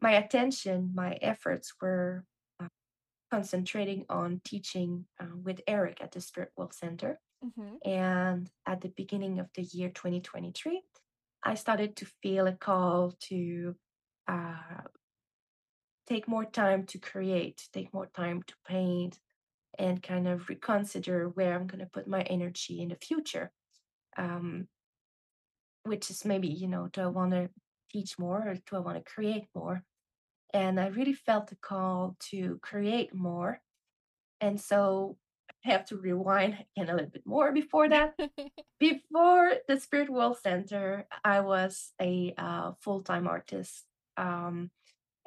my attention, my efforts were concentrating on teaching uh, with Eric at the Spirit World Center. Mm-hmm. And at the beginning of the year 2023, I started to feel a call to uh, take more time to create, take more time to paint, and kind of reconsider where I'm going to put my energy in the future. Um, which is maybe, you know, do I want to teach more or do I want to create more? And I really felt the call to create more. And so I have to rewind again a little bit more before that. Before the Spirit World Center, I was a uh, full time artist. Um,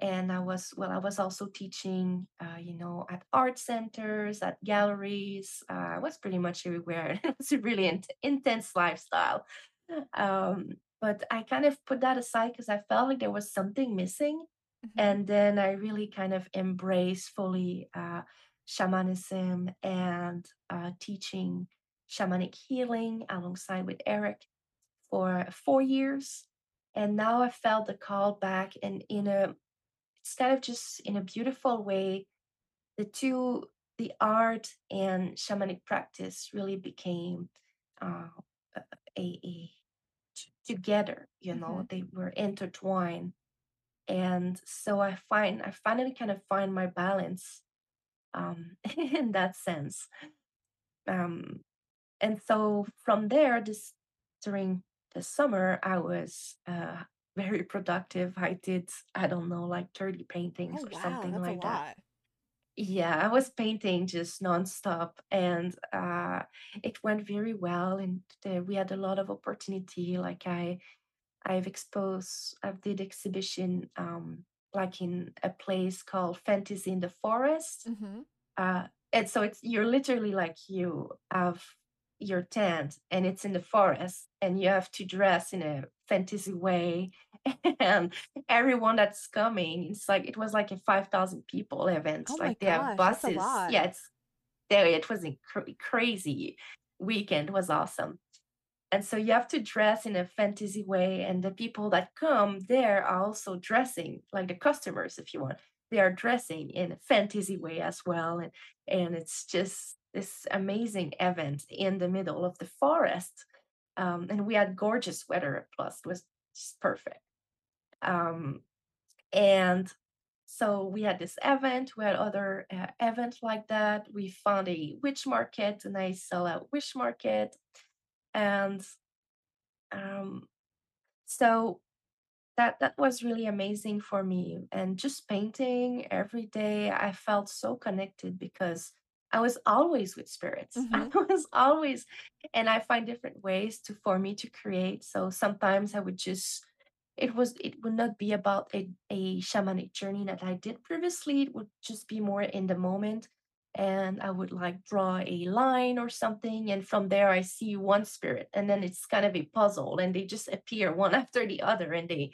and I was, well, I was also teaching, uh, you know, at art centers, at galleries. Uh, I was pretty much everywhere. It was a really int- intense lifestyle. Um, but I kind of put that aside because I felt like there was something missing. Mm-hmm. And then I really kind of embrace fully uh, shamanism and uh, teaching shamanic healing alongside with Eric for four years. And now I felt the call back, and in a, instead of just in a beautiful way, the two, the art and shamanic practice really became uh, a, a, together. You Mm-hmm. know, they were intertwined and so i find i finally kind of find my balance um in that sense. Um and so from there this during the summer i was uh very productive. I did i don't know like 30 Oh, paintings or wow, something like that. yeah i was painting just nonstop and uh it went very well and uh, we had a lot of opportunity like i I've exposed, I've did exhibition um, like in a place called Fantasy in the Forest. Mm-hmm. Uh, and so it's you're literally like you have your tent and it's in the forest and you have to dress in a fantasy way and everyone that's coming it's like it was like a 5000 people event Oh like they have gosh, a buses yeah it's there it was a cr- crazy weekend was awesome and so you have to dress in a fantasy way, and the people that come there are also dressing, like the customers, if you want. They are dressing in a fantasy way as well. And and it's just this amazing event in the middle of the forest. Um, and we had gorgeous weather, plus it was just perfect. Um, and so we had this event, we had other uh, events like that. We found a witch market, and I sell at witch market. And um, so that that was really amazing for me and just painting every day i felt so connected because i was always with spirits i Mm-hmm. was always and i find different ways to for me to create so sometimes i would just it was it would not be about a, a shamanic journey that i did previously it would just be more in the moment and i would like draw a line or something and from there i see one spirit and then it's kind of a puzzle and they just appear one after the other and they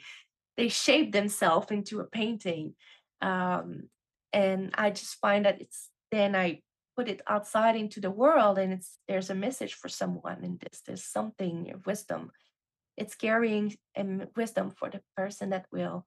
they shape themselves into a painting um, and i just find that it's then i put it outside into the world and it's there's a message for someone in this there's something of wisdom. It's carrying um, wisdom for the person that will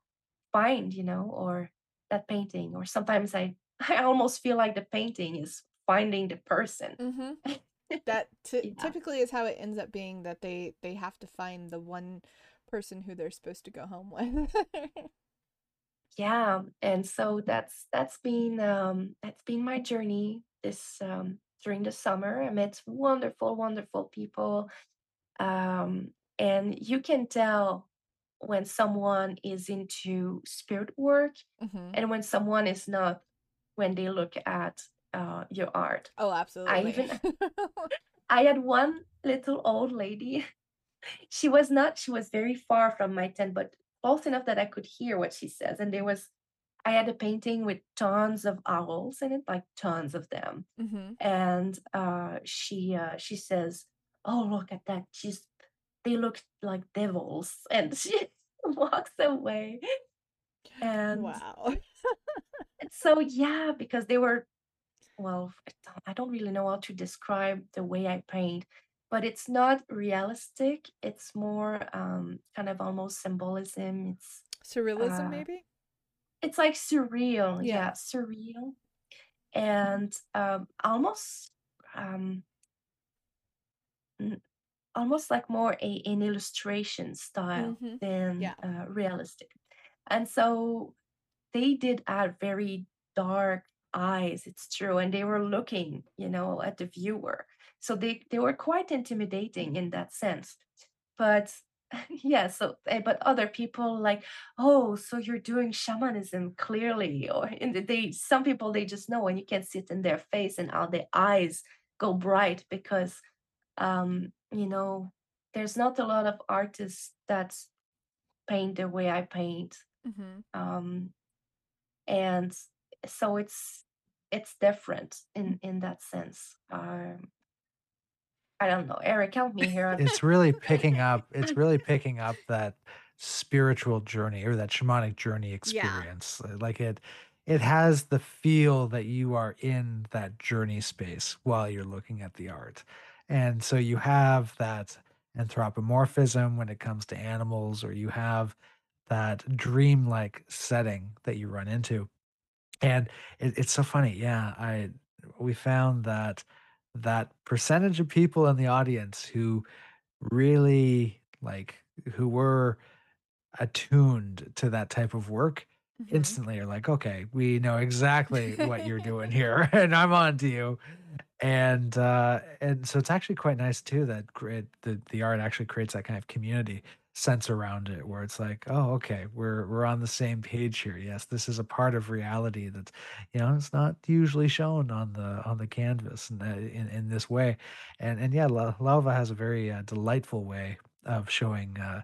find you know or that painting or sometimes i i almost feel like the painting is finding the person Mm-hmm. That t yeah typically is how it ends up being that they they have to find the one person who they're supposed to go home with. yeah and so that's that's been um that's been my journey this um during the summer i met wonderful wonderful people um and you can tell when someone is into spirit work Mm-hmm. and when someone is not when they look at uh your art. Oh, absolutely. i even i had one little old lady. She was not she was very far from my tent, but close enough that I could hear what she says, and there was I had a painting with tons of owls in it, like tons of them, hmm and, uh, she, uh, she says, "Oh, look at that, she's they look like devils," and she walks away, and Wow. and so yeah, because they were well, I don't I don't really know how to describe the way I paint, but it's not realistic. It's more um, kind of almost symbolism. It's Surrealism, uh, maybe? it's like surreal, Yeah. yeah, surreal, and um, almost um, n- almost like more a an illustration style hmm than Yeah. uh, realistic. And so they did add very dark eyes, it's true, and they were looking, you know, at the viewer. So they they were quite intimidating in that sense. But yeah, so eh, but other people like, oh, so you're doing shamanism clearly, or and they some people they just know and you can see it in their face and how their eyes go bright because um, you know, there's not a lot of artists that paint the way I paint. Hmm Um, and so it's it's different in in that sense. Um, I don't know. Eric, help me here. It's really picking up it's really picking up that spiritual journey or that shamanic journey experience. Uh, Like it it has the feel that you are in that journey space while you're looking at the art. And so you have that anthropomorphism when it comes to animals, or you have that dreamlike setting that you run into. And it, it's so funny. Yeah, I we found that that percentage of people in the audience who really like who were attuned to that type of work hmm instantly are like, okay, we know exactly what you're doing here, and I'm on to you. And uh, and so it's actually quite nice too that create the the art actually creates that kind of community sense around it, where it's like, oh, okay, we're we're on the same page here. Yes, this is a part of reality that, you know, it's not usually shown on the on the canvas in in, in this way. And and yeah, La- Laova has a very uh, delightful way of showing uh,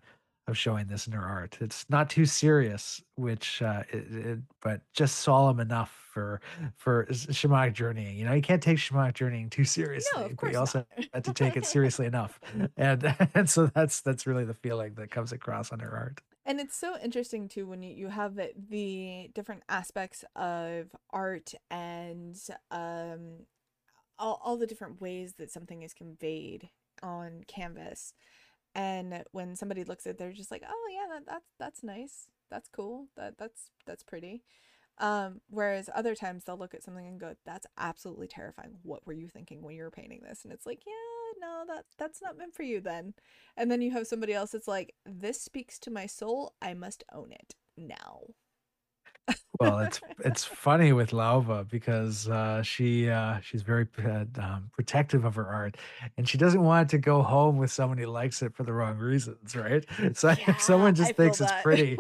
of showing this in her art. It's not too serious, which uh, it, it, but just solemn enough for for shamanic journeying. You know, you can't take shamanic journeying too No, seriously, of but you not. also have to take it seriously enough. And and so that's that's really the feeling that comes across on her art. And it's so interesting too when you, you have the, the different aspects of art and um all, all the different ways that something is conveyed on canvas. And when somebody looks at it, they're just like, "Oh yeah, that, that's that's nice. That's cool. That that's that's pretty." Um, whereas other times they'll look at something and go, "That's absolutely terrifying. What were you thinking when you were painting this?" And it's like, "Yeah, no, that that's not meant for you then." And then you have somebody else that's like, "This speaks to my soul. I must own it now." Well, it's it's funny with Laova because uh, she uh, she's very uh, um, protective of her art, and she doesn't want it to go home with someone who likes it for the wrong reasons, right? So if someone just feel thinks it's that. pretty,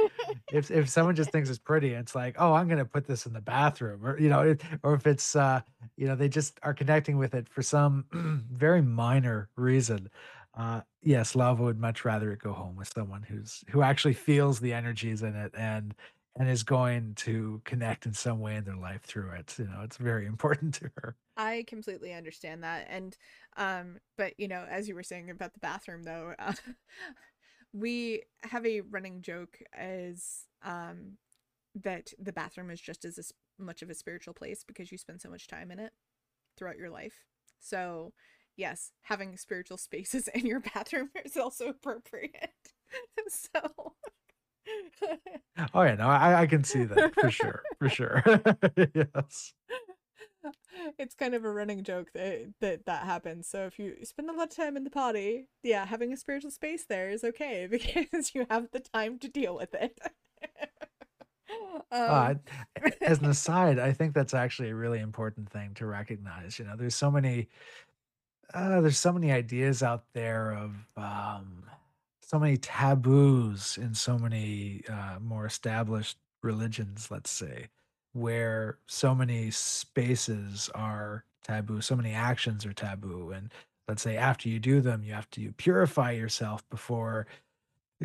if if someone just thinks it's pretty, it's like, oh, I'm gonna put this in the bathroom, or you know, or if it's uh, you know, they just are connecting with it for some very minor reason. Uh, yes, Laova would much rather it go home with someone who's who actually feels the energies in it and and is going to connect in some way in their life through it. You know, it's very important to her. I completely understand that. And um but you know, as you were saying about the bathroom though, uh, we have a running joke as um that the bathroom is just as much of a spiritual place because you spend so much time in it throughout your life. So, yes, having spiritual spaces in your bathroom is also appropriate. so, Oh yeah, no, I, I can see that for sure, for sure. yes. it's kind of a running joke that, that that happens. So if you spend a lot of time in the potty, yeah, having a spiritual space there is okay because you have the time to deal with it. Uh, um, as an aside, I think that's actually a really important thing to recognize. You know, there's so many Uh, there's so many ideas out there of um, so many taboos in so many uh, more established religions, let's say, where so many spaces are taboo, so many actions are taboo, and let's say after you do them, you have to purify yourself before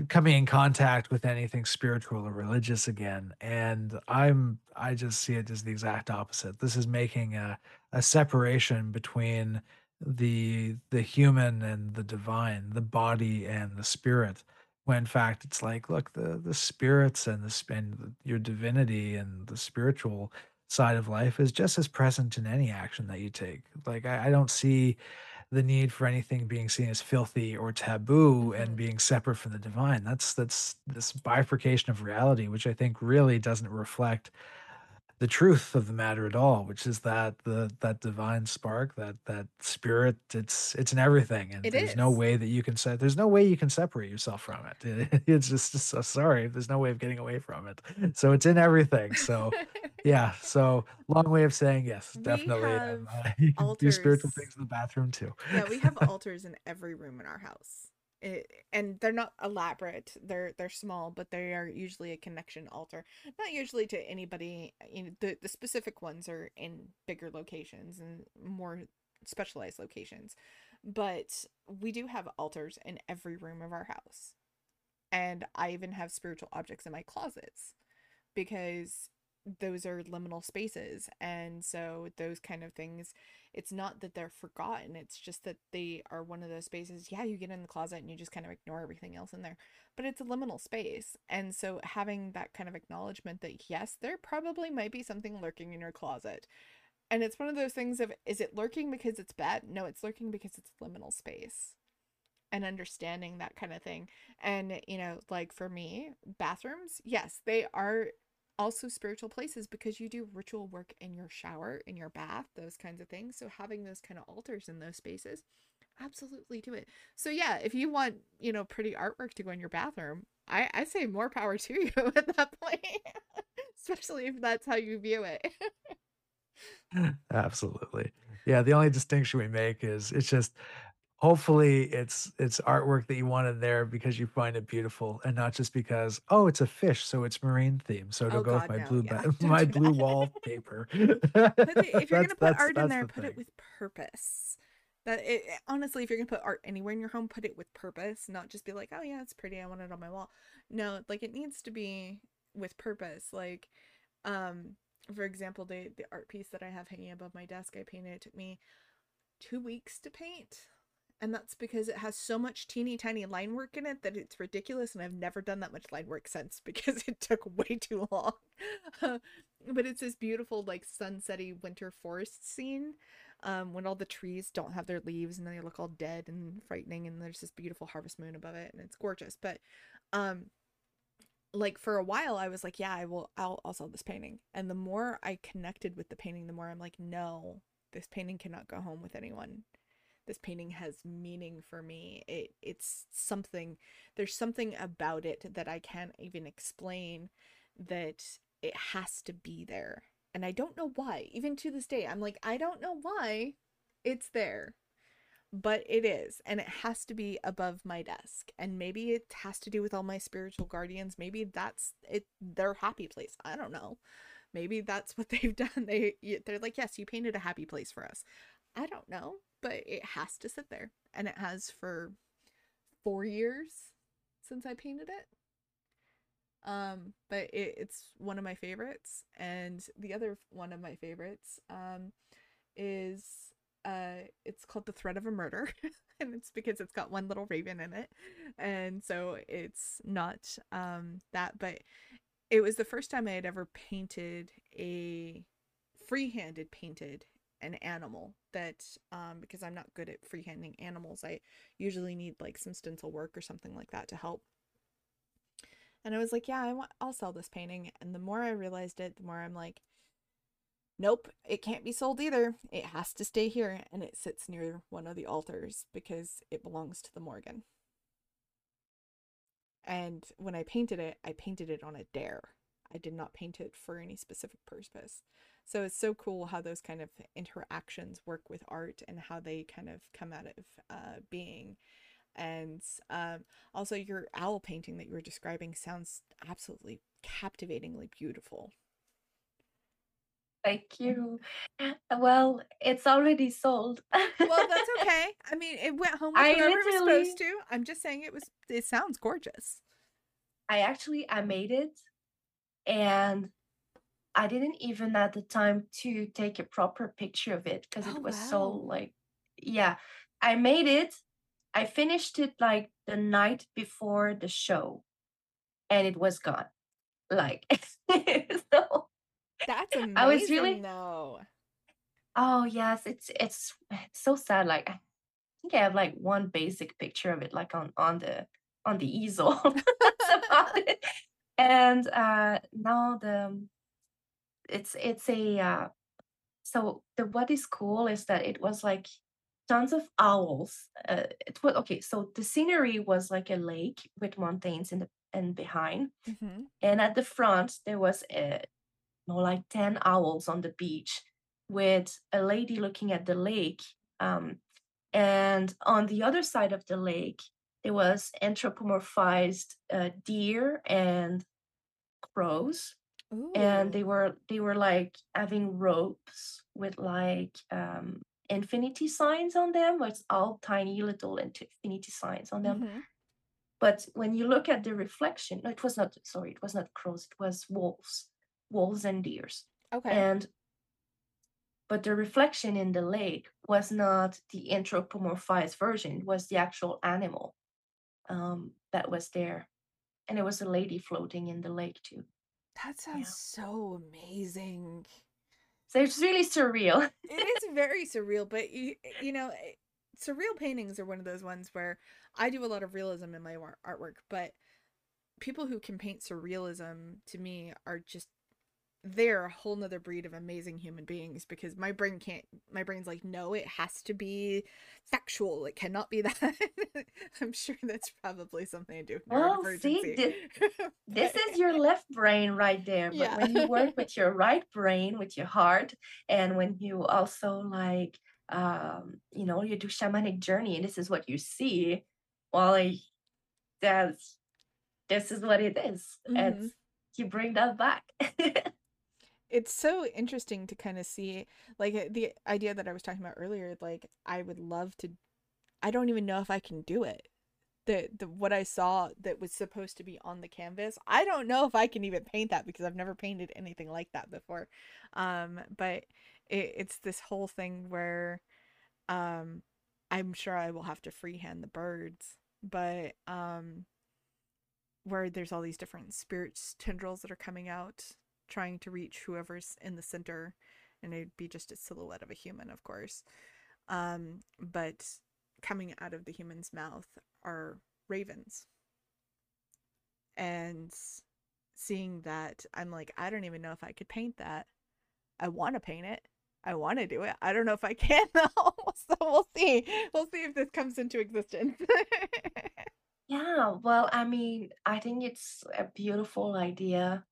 coming in contact with anything spiritual or religious again and i'm i just see it as the exact opposite. This is making a, a separation between the the human and the divine the body and the spirit when in fact it's like look the the spirits and the and your divinity and the spiritual side of life is just as present in any action that you take like i, I don't see the need for anything being seen as filthy or taboo and hmm being separate from the divine. That's that's this bifurcation of reality, which I think really doesn't reflect the truth of the matter at all, which is that the that divine spark, that that spirit, it's it's in everything, and It there's no way that you can set. There's no way you can separate yourself from it. It's just, just so sorry. There's no way of getting away from it. So it's in everything. So yeah. So long way of saying yes, we definitely. Um, have uh, you can do spiritual things in the bathroom too. Yeah, we have altars in every room in our house. It, and they're not elaborate. They're they're small, but they are usually a connection altar. Not usually to anybody. Eh, you know, the the specific ones are in bigger locations and more specialized locations. But we do have altars in every room of our house. And I even have spiritual objects in my closets because those are liminal spaces and so those kind of things it's not that they're forgotten it's just that they are one of those spaces yeah you get in the closet and you just kind of ignore everything else in there but it's a liminal space and so having that kind of acknowledgement that yes there probably might be something lurking in your closet and it's one of those things of is it lurking because it's bad no it's lurking because it's liminal space and understanding that kind of thing. And, you know, like for me, bathrooms, yes, they are also spiritual places because you do ritual work in your shower, in your bath, those kinds of things. So having those kind of altars in those spaces, absolutely do it. So yeah, if you want, you know, pretty artwork to go in your bathroom, I I say more power to you at that point. Especially if that's how you view it. Absolutely. Yeah, the only distinction we make is it's just hopefully it's it's artwork that you want in there because you find it beautiful and not just because, "Oh, it's a fish, so it's marine themed, so it'll Oh go with my no. blue Yeah, ba my blue wallpaper." If you're gonna put art in there, the put it with purpose. That it, honestly, if you're gonna put art anywhere in your home, put it with purpose, not just be like, oh yeah, it's pretty, I want it on my wall. No, like it needs to be with purpose. Like, um, for example, the the art piece that I have hanging above my desk, I painted. It took me two weeks to paint. And that's because it has so much teeny tiny line work in it that it's ridiculous. And I've never done that much line work since because it took way too long. but it's this beautiful, like sunsetty winter forest scene um, when all the trees don't have their leaves and they look all dead and frightening. And there's this beautiful harvest moon above it and it's gorgeous. But um, like for a while I was like, yeah, I will I'll I'll sell this painting. And the more I connected with the painting, the more I'm like, no, this painting cannot go home with anyone. This painting has meaning for me. It it's something there's something about it that I can't even explain that it has to be there. And I don't know why. Even to this day, I'm like, I don't know why it's there but it is and it has to be above my desk and maybe it has to do with all my spiritual guardians maybe that's it their happy place i don't know maybe that's what they've done they they're like yes you painted a happy place for us i don't know but it has to sit there and it has for 4 years since i painted it. Um but it, it's one of my favorites and the other one of my favorites um is uh it's called the threat of a murder and it's because it's got one little raven in it and so it's not um that but it was the first time i had ever painted a free-handed painted an animal that um because i'm not good at freehanding animals i usually need like some stencil work or something like that to help and i was like yeah i want i'll sell this painting and the more i realized it the more i'm like Nope, it can't be sold either. It has to stay here, and it sits near one of the altars because it belongs to the Morrigan. And when I painted it, I painted it on a dare. I did not paint it for any specific purpose. So it's so cool how those kind of interactions work with art and how they kind of come out of uh, being. And um, also, your owl painting that you were describing sounds absolutely captivatingly beautiful. Thank you. Well, it's already sold. Well, that's okay. I mean, it went home with I whoever it was supposed to. I'm just saying it was it sounds gorgeous. I actually I made it and I didn't even have the time to take a proper picture of it because Oh it was so like yeah. I made it. I finished it like the night before the show and it was gone. Like so That's I was amazing really though. oh yes, it's it's it's so sad. Like I think I have like one basic picture of it like on on the on the easel. That's about it. And uh now the it's it's a uh so the what is cool is that it was like tons of owls. Uh, it was okay. So the scenery was like a lake with mountains in the and behind, hmm and at the front there was a you know, like ten owls on the beach with a lady looking at the lake. Um, and on the other side of the lake there was anthropomorphized uh, deer and crows and they were they were like having ropes with like um infinity signs on them it's all tiny little infinity signs on them. Hmm but when you look at the reflection no it was not sorry it was not crows it was wolves wolves and deers. Okay. and but the reflection in the lake was not the anthropomorphized version it was the actual animal um that was there. And it was a lady floating in the lake too That sounds yeah so amazing. so it's really surreal It is very surreal, but you, you know, eh, surreal paintings are one of those ones where I do a lot of realism in my artwork, but people who can paint surrealism to me are just they're a whole nother breed of amazing human beings because my brain can't my brain's like no it has to be factual it cannot be that i'm sure that's probably something to do with Well, see, this, this is your left brain right there. But yeah when you work with your right brain, with your heart, and when you also like, um, you know, you do shamanic journey, and this is what you see, well, like, that's this is what it is. hmm It's you bring that back. It's so interesting to kind of see like uh, the idea that i was talking about earlier like i would love to i don't even know if i can do it the the what I saw that was supposed to be on the canvas. I don't know if I can even paint that because I've never painted anything like that before. Um, but it, it's this whole thing where um, I'm sure I will have to freehand the birds, but um, where there's all these different spirits tendrils that are coming out, trying to reach whoever's in the center, and it'd be just a silhouette of a human, of course. Um, but coming out of the human's mouth are ravens. And seeing that i'm like i don't even know if i could paint that. I want to paint it. I want to do it. I don't know if i can though. So we'll see. We'll see if this comes into existence. Yeah, well, I mean, I think it's a beautiful idea,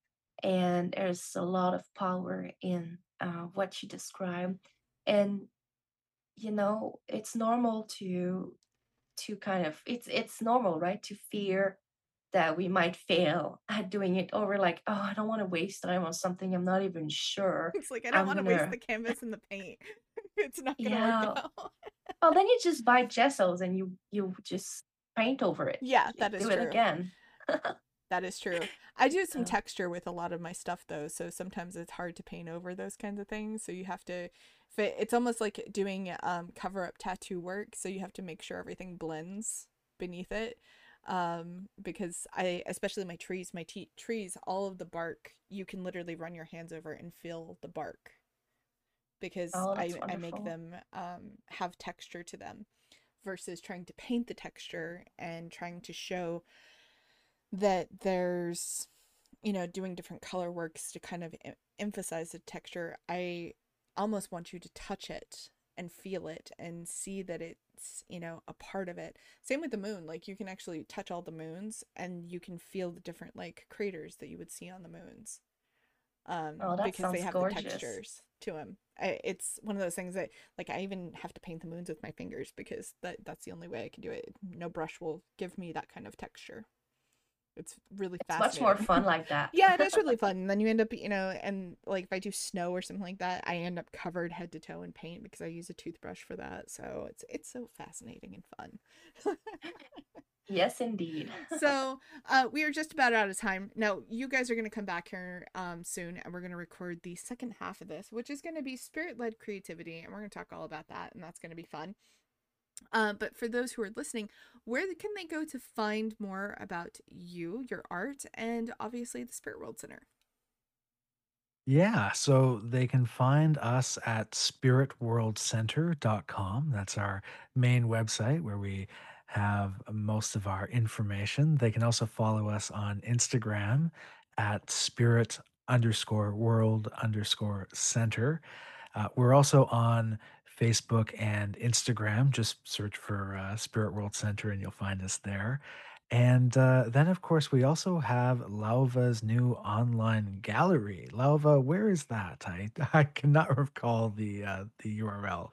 and there's a lot of power in uh, what you describe. And you know, it's normal to to kind of it's it's normal, right? To fear that we might fail at doing it, or we're like, oh, I don't want to waste time on something I'm not even sure it's like i don't want to waste the canvas and the paint it's not gonna work Yeah. out Well, then you just buy gesso and you you just paint over it. yeah that is do it again. That is true. I do some texture with a lot of my stuff though, so sometimes it's hard to paint over those kinds of things. So you have to fit it's almost like doing um cover up tattoo work, so you have to make sure everything blends beneath it. Um because I especially my trees, my te- trees, all of the bark, you can literally run your hands over and feel the bark because oh, I I make them um have texture to them versus trying to paint the texture and trying to show that there's you know doing different color works to kind of em- emphasize the texture i almost want you to touch it and feel it and see that it's you know a part of it. Same with the moon like you can actually touch all the moons and you can feel the different like craters that you would see on the moons um Oh, that because they have the textures to them I, it's one of those things that like i even have to paint the moons with my fingers because that that's the only way i can do it. No brush will give me that kind of texture It's really It's much more fun like that. yeah, it is really fun. And then you end up, you know, and like if I do snow or something like that, I end up covered head to toe in paint because I use a toothbrush for that. So it's it's so fascinating and fun. Yes, indeed. so uh, we are just about out of time now you guys are going to come back here um, soon and we're going to record the second half of this which is going to be spirit-led creativity and we're going to talk all about that and that's going to be fun uh, but for those who are listening where can they go to find more about you your art and obviously the spirit world center Yeah, so they can find us at spiritworldcenter.com. That's our main website where we have most of our information. They can also follow us on Instagram at spirit underscore world underscore center. Uh, we're also on Facebook and Instagram. Just search for uh, Spirit World Center and you'll find us there. And uh, then, of course, we also have Laova's new online gallery. Lauva, where is that? I I cannot recall the uh, the URL.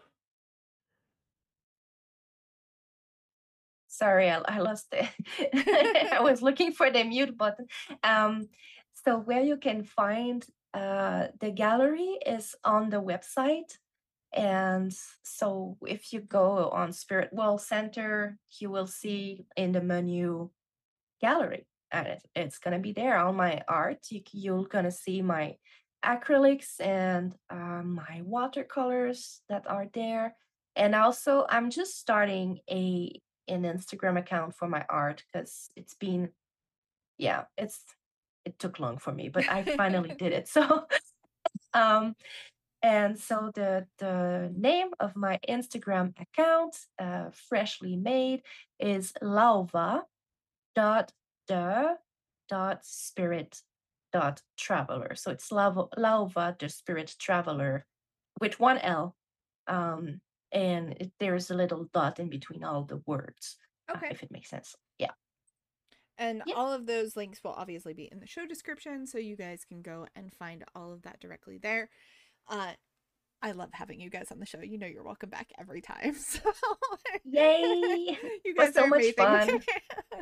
Sorry, I, I lost it. I was looking for the mute button. Um, so where you can find uh, the gallery is on the website. And so if you go on Spirit World Center, you will see in the menu gallery. And it, it's gonna be there, all my art. You, c- you're gonna see my acrylics and um, my watercolors that are there. And also, I'm just starting a an Instagram account for my art because it's been, yeah, it's it took long for me, but I finally did it. So, um, and so the the name of my Instagram account, uh, freshly made, is laova dot the dot spirit dot traveler. So it's laova, laova the spirit traveler with one L. Um, and it, there's a little dot in between all the words, uh, okay if it makes sense. Yeah. and Yeah. all of those links will obviously be in the show description so you guys can go and find all of that directly there uh I love having you guys on the show. You know you're welcome back every time. So Yay! you guys so are much amazing. fun.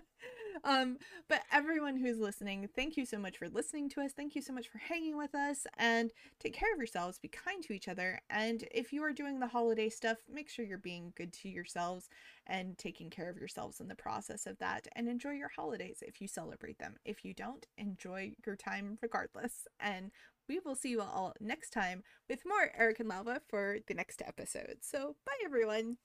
um, but everyone who's listening, thank you so much for listening to us. Thank you so much for hanging with us and take care of yourselves. Be kind to each other. And if you are doing the holiday stuff, make sure you're being good to yourselves and taking care of yourselves in the process of that. And enjoy your holidays if you celebrate them. If you don't, enjoy your time regardless. And we will see you all next time with more Eric and Laova for the next episode. So, bye everyone.